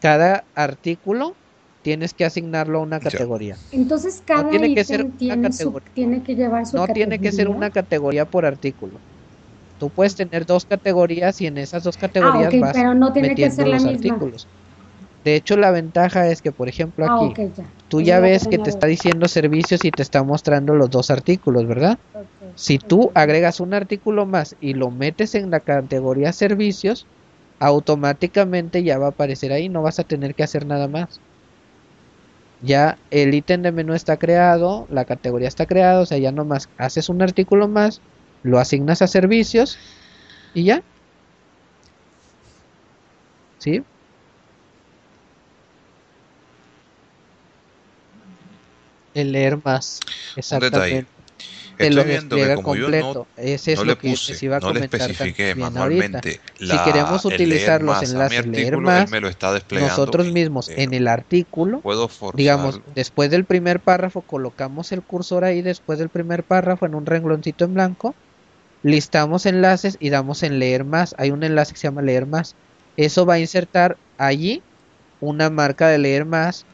cada artículo tienes que asignarlo a una categoría. Entonces cada tiene que ser tiene, su- tiene que llevar su No tiene que ser una categoría por artículo. Tú puedes tener dos categorías y en esas dos categorías ok, vas pero no tiene que metiendo ser la los misma. artículos. De hecho, la ventaja es que, por ejemplo, Ah, aquí ya. tú ya ves que te está diciendo servicios y te está mostrando los dos artículos, ¿verdad? Si tú agregas un artículo más y lo metes en la categoría servicios, automáticamente ya va a aparecer ahí, no vas a tener que hacer nada más. Ya el ítem de menú está creado, la categoría está creada, o sea, ya nomás haces un artículo más, lo asignas a servicios y ya. ¿Sí? El leer más. Exactamente. Te lo Estoy despliega completo. no, Ese es no lo que puse, les iba a no comentar también manualmente. Si queremos utilizar los más enlaces, leer más, me lo está nosotros mismos en el artículo, puedo digamos, después del primer párrafo, colocamos el cursor ahí, después del primer párrafo en un rengloncito en blanco, listamos enlaces y damos en leer más. Hay un enlace que se llama leer más. Eso va a insertar allí una marca de leer más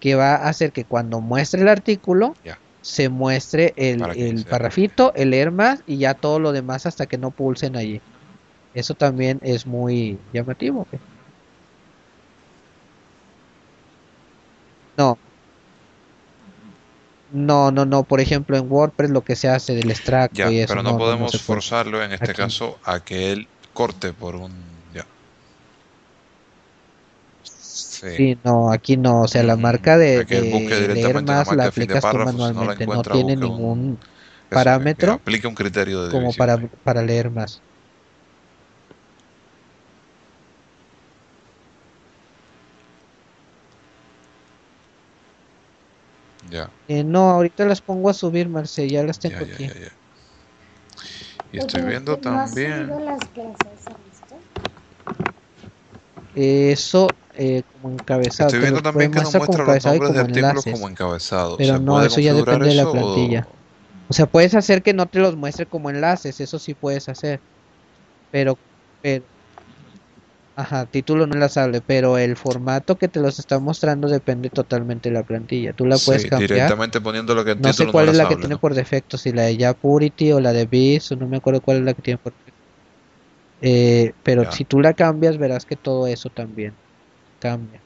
que va a hacer que cuando muestre el artículo Ya. Se muestre el, el parrafito, el leer más y ya todo lo demás hasta que no pulsen allí. Eso también es muy llamativo. No. No, no, no. Por ejemplo, en WordPress lo que se hace del extracto Ya, y eso pero no, no, no, no podemos forzarlo en este Aquí. caso a que él corte por un ya. Sí. Sí, no, aquí no. O sea, la marca de, de leer más la aplicas tú no manualmente. No encuentra, tiene ningún eso, que- que parámetro aplique un criterio de como para, para leer más. Ya, Eh, no, ahorita las pongo a subir, Marce, ya las tengo ya, aquí. ya. Y estoy viendo ¿no has también. las clases? Eso eh, como encabezado. Estoy viendo también que nos muestra los nombres de artículos enlaces. como encabezados. Pero ¿Se no, eso ya depende de la eso o- plantilla. O sea, puedes hacer que no te los muestre como enlaces, eso sí puedes hacer. Pero, pero ajá, título no enlazable, pero el formato que te los está mostrando depende totalmente de la plantilla. Tú la puedes Sí, cambiar. directamente poniendo lo que No sé cuál no es la que enlazable, tiene ¿no? por defecto, si la de ya Purity o la de o no me acuerdo cuál es la que tiene por defecto. Eh, pero Ya. si tú la cambias, verás que todo eso también cambia.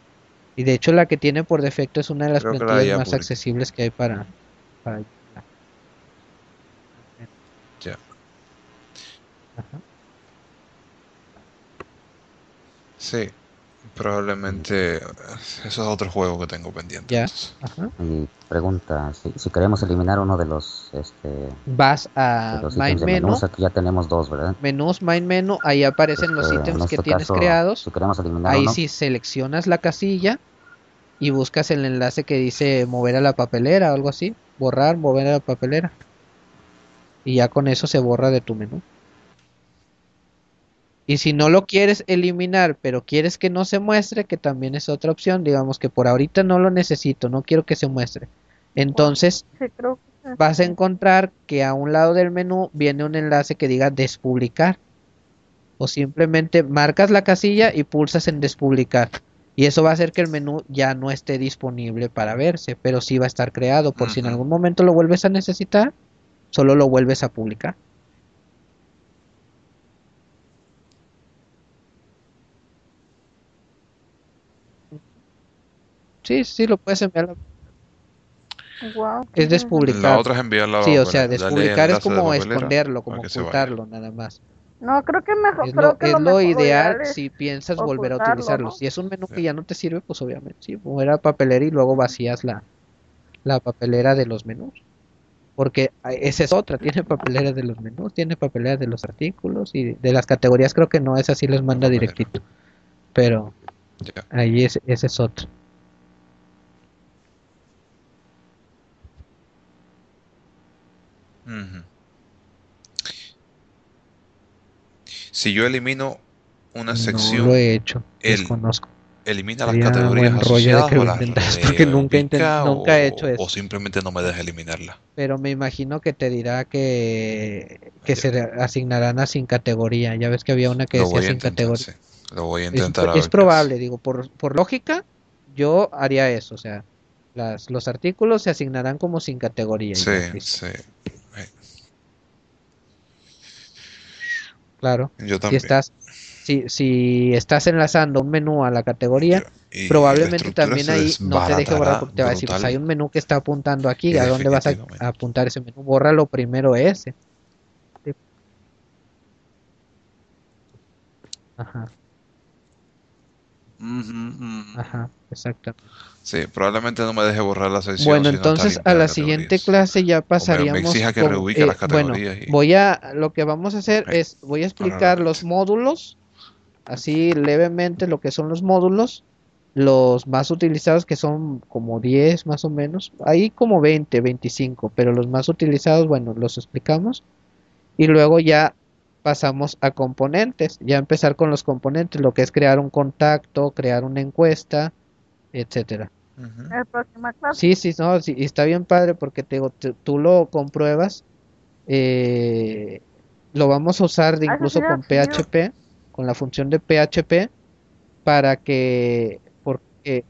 Y de hecho, la que tiene por defecto es una de las Creo plantillas más accesibles que hay para, para Ya. Ajá. Sí, probablemente eh, eso es otro juego que tengo pendiente. Ya. entonces. Ajá. Y pregunta, si, si queremos eliminar uno de los, este, Vas a los de Menu, menús, aquí ya tenemos dos, ¿verdad? menús, Main Menu, ahí aparecen los Este, ítems en que este tienes caso, creados. Si queremos eliminar Ahí uno, sí seleccionas la casilla y buscas el enlace que dice mover a la papelera o algo así. Borrar, mover a la papelera. Y ya con eso se borra de tu menú. Y si no lo quieres eliminar, pero quieres que no se muestre, que también es otra opción, digamos que por ahorita no lo necesito, no quiero que se muestre. Entonces vas a encontrar que a un lado del menú viene un enlace que diga despublicar. O simplemente marcas la casilla y pulsas en despublicar. Y eso va a hacer que el menú ya no esté disponible para verse, pero sí va a estar creado. Por si en algún momento lo vuelves a necesitar, solo lo vuelves a publicar. Sí, sí, lo puedes enviar. Wow. Es despublicar. La otra es enviarla Sí, o sea, despublicar es como esconderlo, como ocultarlo, nada más. No, creo que mejor, Es creo lo, que es lo lo mejor ideal es si piensas volver a utilizarlo. ¿no? Si es un menú que ya no te sirve, pues obviamente, sí, mover a papelera y luego vacías la, la papelera de los menús. Porque esa es otra, tiene papelera de los menús, tiene papelera de los artículos y de las categorías creo que no, esa sí les manda directito. Pero ahí es, ese es otro. Si yo elimino una No sección, lo he hecho, el- desconozco. elimina las categorías de asociadas que o las porque nunca he intent- reubica nunca he hecho eso. o simplemente no me deja eliminarla. Pero me imagino que te dirá que, que se asignarán a sin categoría. Ya ves que había una que Lo decía sin intentar, categoría. sí. Lo voy a Es, intentar a es ver qué probable, digo, por, por lógica, yo haría eso. O sea, las, los artículos se asignarán como sin categoría. Sí, sí. Eh, Claro. Yo Si también. estás, si, si estás enlazando un menú a la categoría, Y probablemente también ahí no te deje borrar porque te va a decir, pues hay un menú que está apuntando aquí, ¿a dónde vas a, apuntar ese menú? Bórralo primero ese. Ajá, ajá, exacto. Sí, probablemente no me deje borrar la sección. Bueno, entonces a la siguiente clase ya me pasaríamos exija que con- reubique las bueno, categorías y- voy a, lo que vamos a hacer Eh, es, voy a explicar los módulos, así levemente lo que son los módulos, los más utilizados que son como 10 más o menos, ahí como 20, 25, pero los más utilizados, bueno, los explicamos y luego ya pasamos a componentes, ya empezar con los componentes, lo que es crear un contacto, crear una encuesta, etcétera. Próxima clase. Sí, sí, no, sí, está bien padre porque te digo, tú, lo compruebas, eh, lo vamos a usar de incluso con. PHP, con la función de PHP, para que, porque,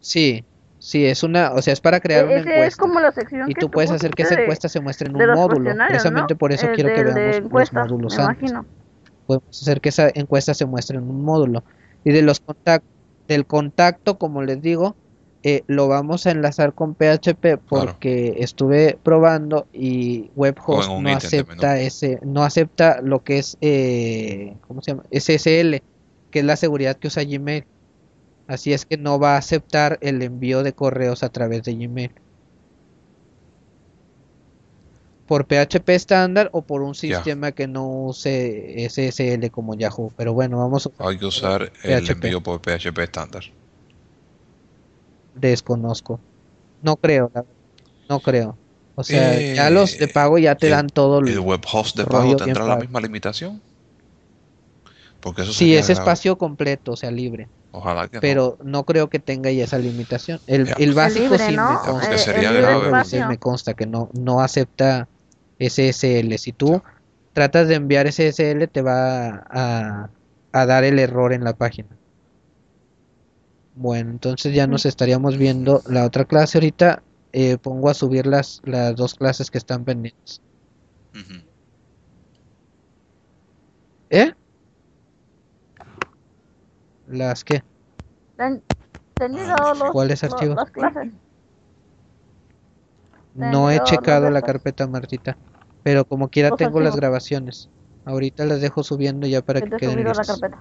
sí, sí, es una, o sea, es para crear una E- es encuesta. como la sección Y que tú puedes hacer que esa encuesta se muestre en un módulo. Precisamente ¿no? por eso Eh, quiero que veamos los módulos me antes imagino. Podemos hacer que esa encuesta se muestre en un módulo. Y de los contact del contacto, como les digo, eh, lo vamos a enlazar con PHP porque estuve probando y webhost no acepta ese, no acepta lo que es, eh, ¿cómo se llama? SSL, que es la seguridad que usa Gmail. Así es que no va a aceptar el envío de correos a través de Gmail. Por PHP estándar o por un sistema que no use SSL como Yahoo. Pero bueno, vamos a Hay que usar el PHP. envío por PHP estándar. desconozco. No creo, no creo. O sea, Eh, ya los de pago ya te el- dan todo el, ¿El web host de pago tendrá la misma limitación? Porque eso Sí, es grave. espacio completo, o sea, libre. Ojalá que no. Pero no creo que tenga ya esa limitación. El, básico libre, sí ¿no? me consta. espacio. me consta que no, no acepta SSL. Si tú tratas de enviar SSL, te va a, a dar el error en la página. Bueno, entonces ya nos estaríamos viendo la otra clase. Ahorita eh, pongo a subir las, las dos clases que están pendientes. ¿Eh? ¿Las qué? ¿Te han, te han llegado los, ¿Cuáles archivos? No he checado la carpeta, Martita. Pero como quiera Los tengo las grabaciones. Ahorita las dejo subiendo ya para Que queden subido la listas. carpeta.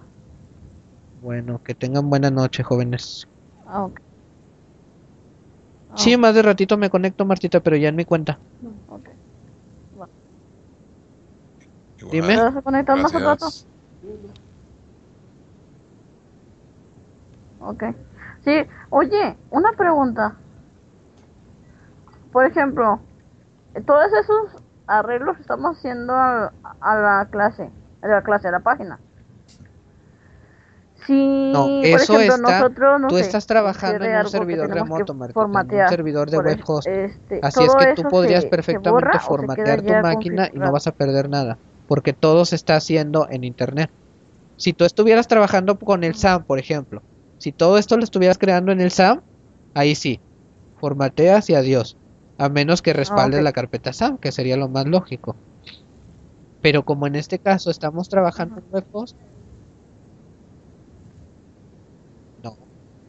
Bueno, que tengan buena noche, jóvenes. Ah, ok. Ah, Sí, más de ratito me conecto, Martita, pero ya en mi cuenta. ok. Igual. Dime. ¿Te vas a conectar más al rato? Ok. Sí, oye, una pregunta. Por ejemplo, todos esos arreglos estamos haciendo al- a, la clase, a la clase, a la página. Si, No, por ejemplo, está- nosotros, no tú sé, estás trabajando en un servidor remoto, Martita, en un servidor de web host. este, Así es que tú podrías se- perfectamente se formatear tu máquina y no vas a perder nada, porque todo se está haciendo en internet. Si tú estuvieras trabajando con el SAM, por ejemplo, si todo esto lo estuvieras creando en el SAM, ahí sí, formateas y adiós, a menos que respaldes ok. la carpeta SAM, que sería lo más lógico. Pero como en este caso estamos trabajando en web host,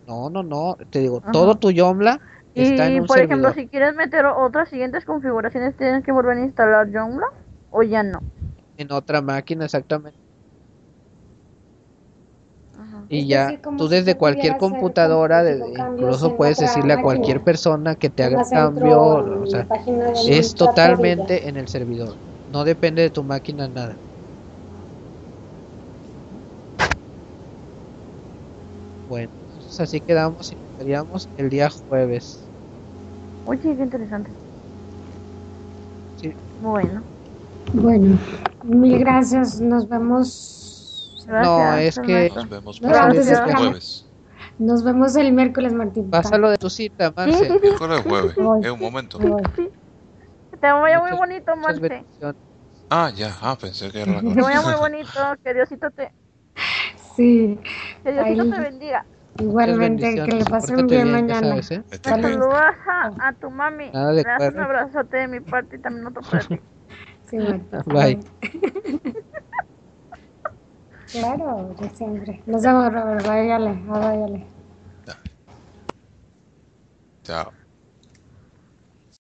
No, no, no. Te digo, Ajá. todo tu Joomla está en Y un por ejemplo, servidor. si quieres meter otras siguientes configuraciones, ¿tienes que volver a instalar Joomla? ¿O ya no? En otra máquina, exactamente. Y Es ya, decir, tú desde cualquier computadora, incluso puedes decirle a máquina. cualquier persona que te haga cambio, o sea, es totalmente en el servidor. No depende de tu máquina nada. Bueno, entonces así quedamos y nos veríamos el día jueves. Oye, qué interesante. Sí. Bueno, Bueno, mil gracias. Nos vemos. Gracias. No, es que-. Nos vemos No, el jueves. Nos vemos el miércoles, Martín. Pásalo de tu cita, Marce. Miércoles jueves. Voy. Es un momento. Voy. Te vaya muy Muchas- bonito, Marce. Ah, ya. Ah, pensé que era la Que vaya muy cosa. bonito. Que Diosito te, Sí, que Diosito Ahí. te bendiga. Igualmente. Que le pasen bien, ya mañana. sabes, ¿eh? Me Salud. bien. saludas a, a tu mami. Nada de Le das un abrazote de mi parte y también otro para ti. Sí, Martín. Bye. Claro, yo siempre. Nos vemos, Robert. Váyale, váyale. Chao.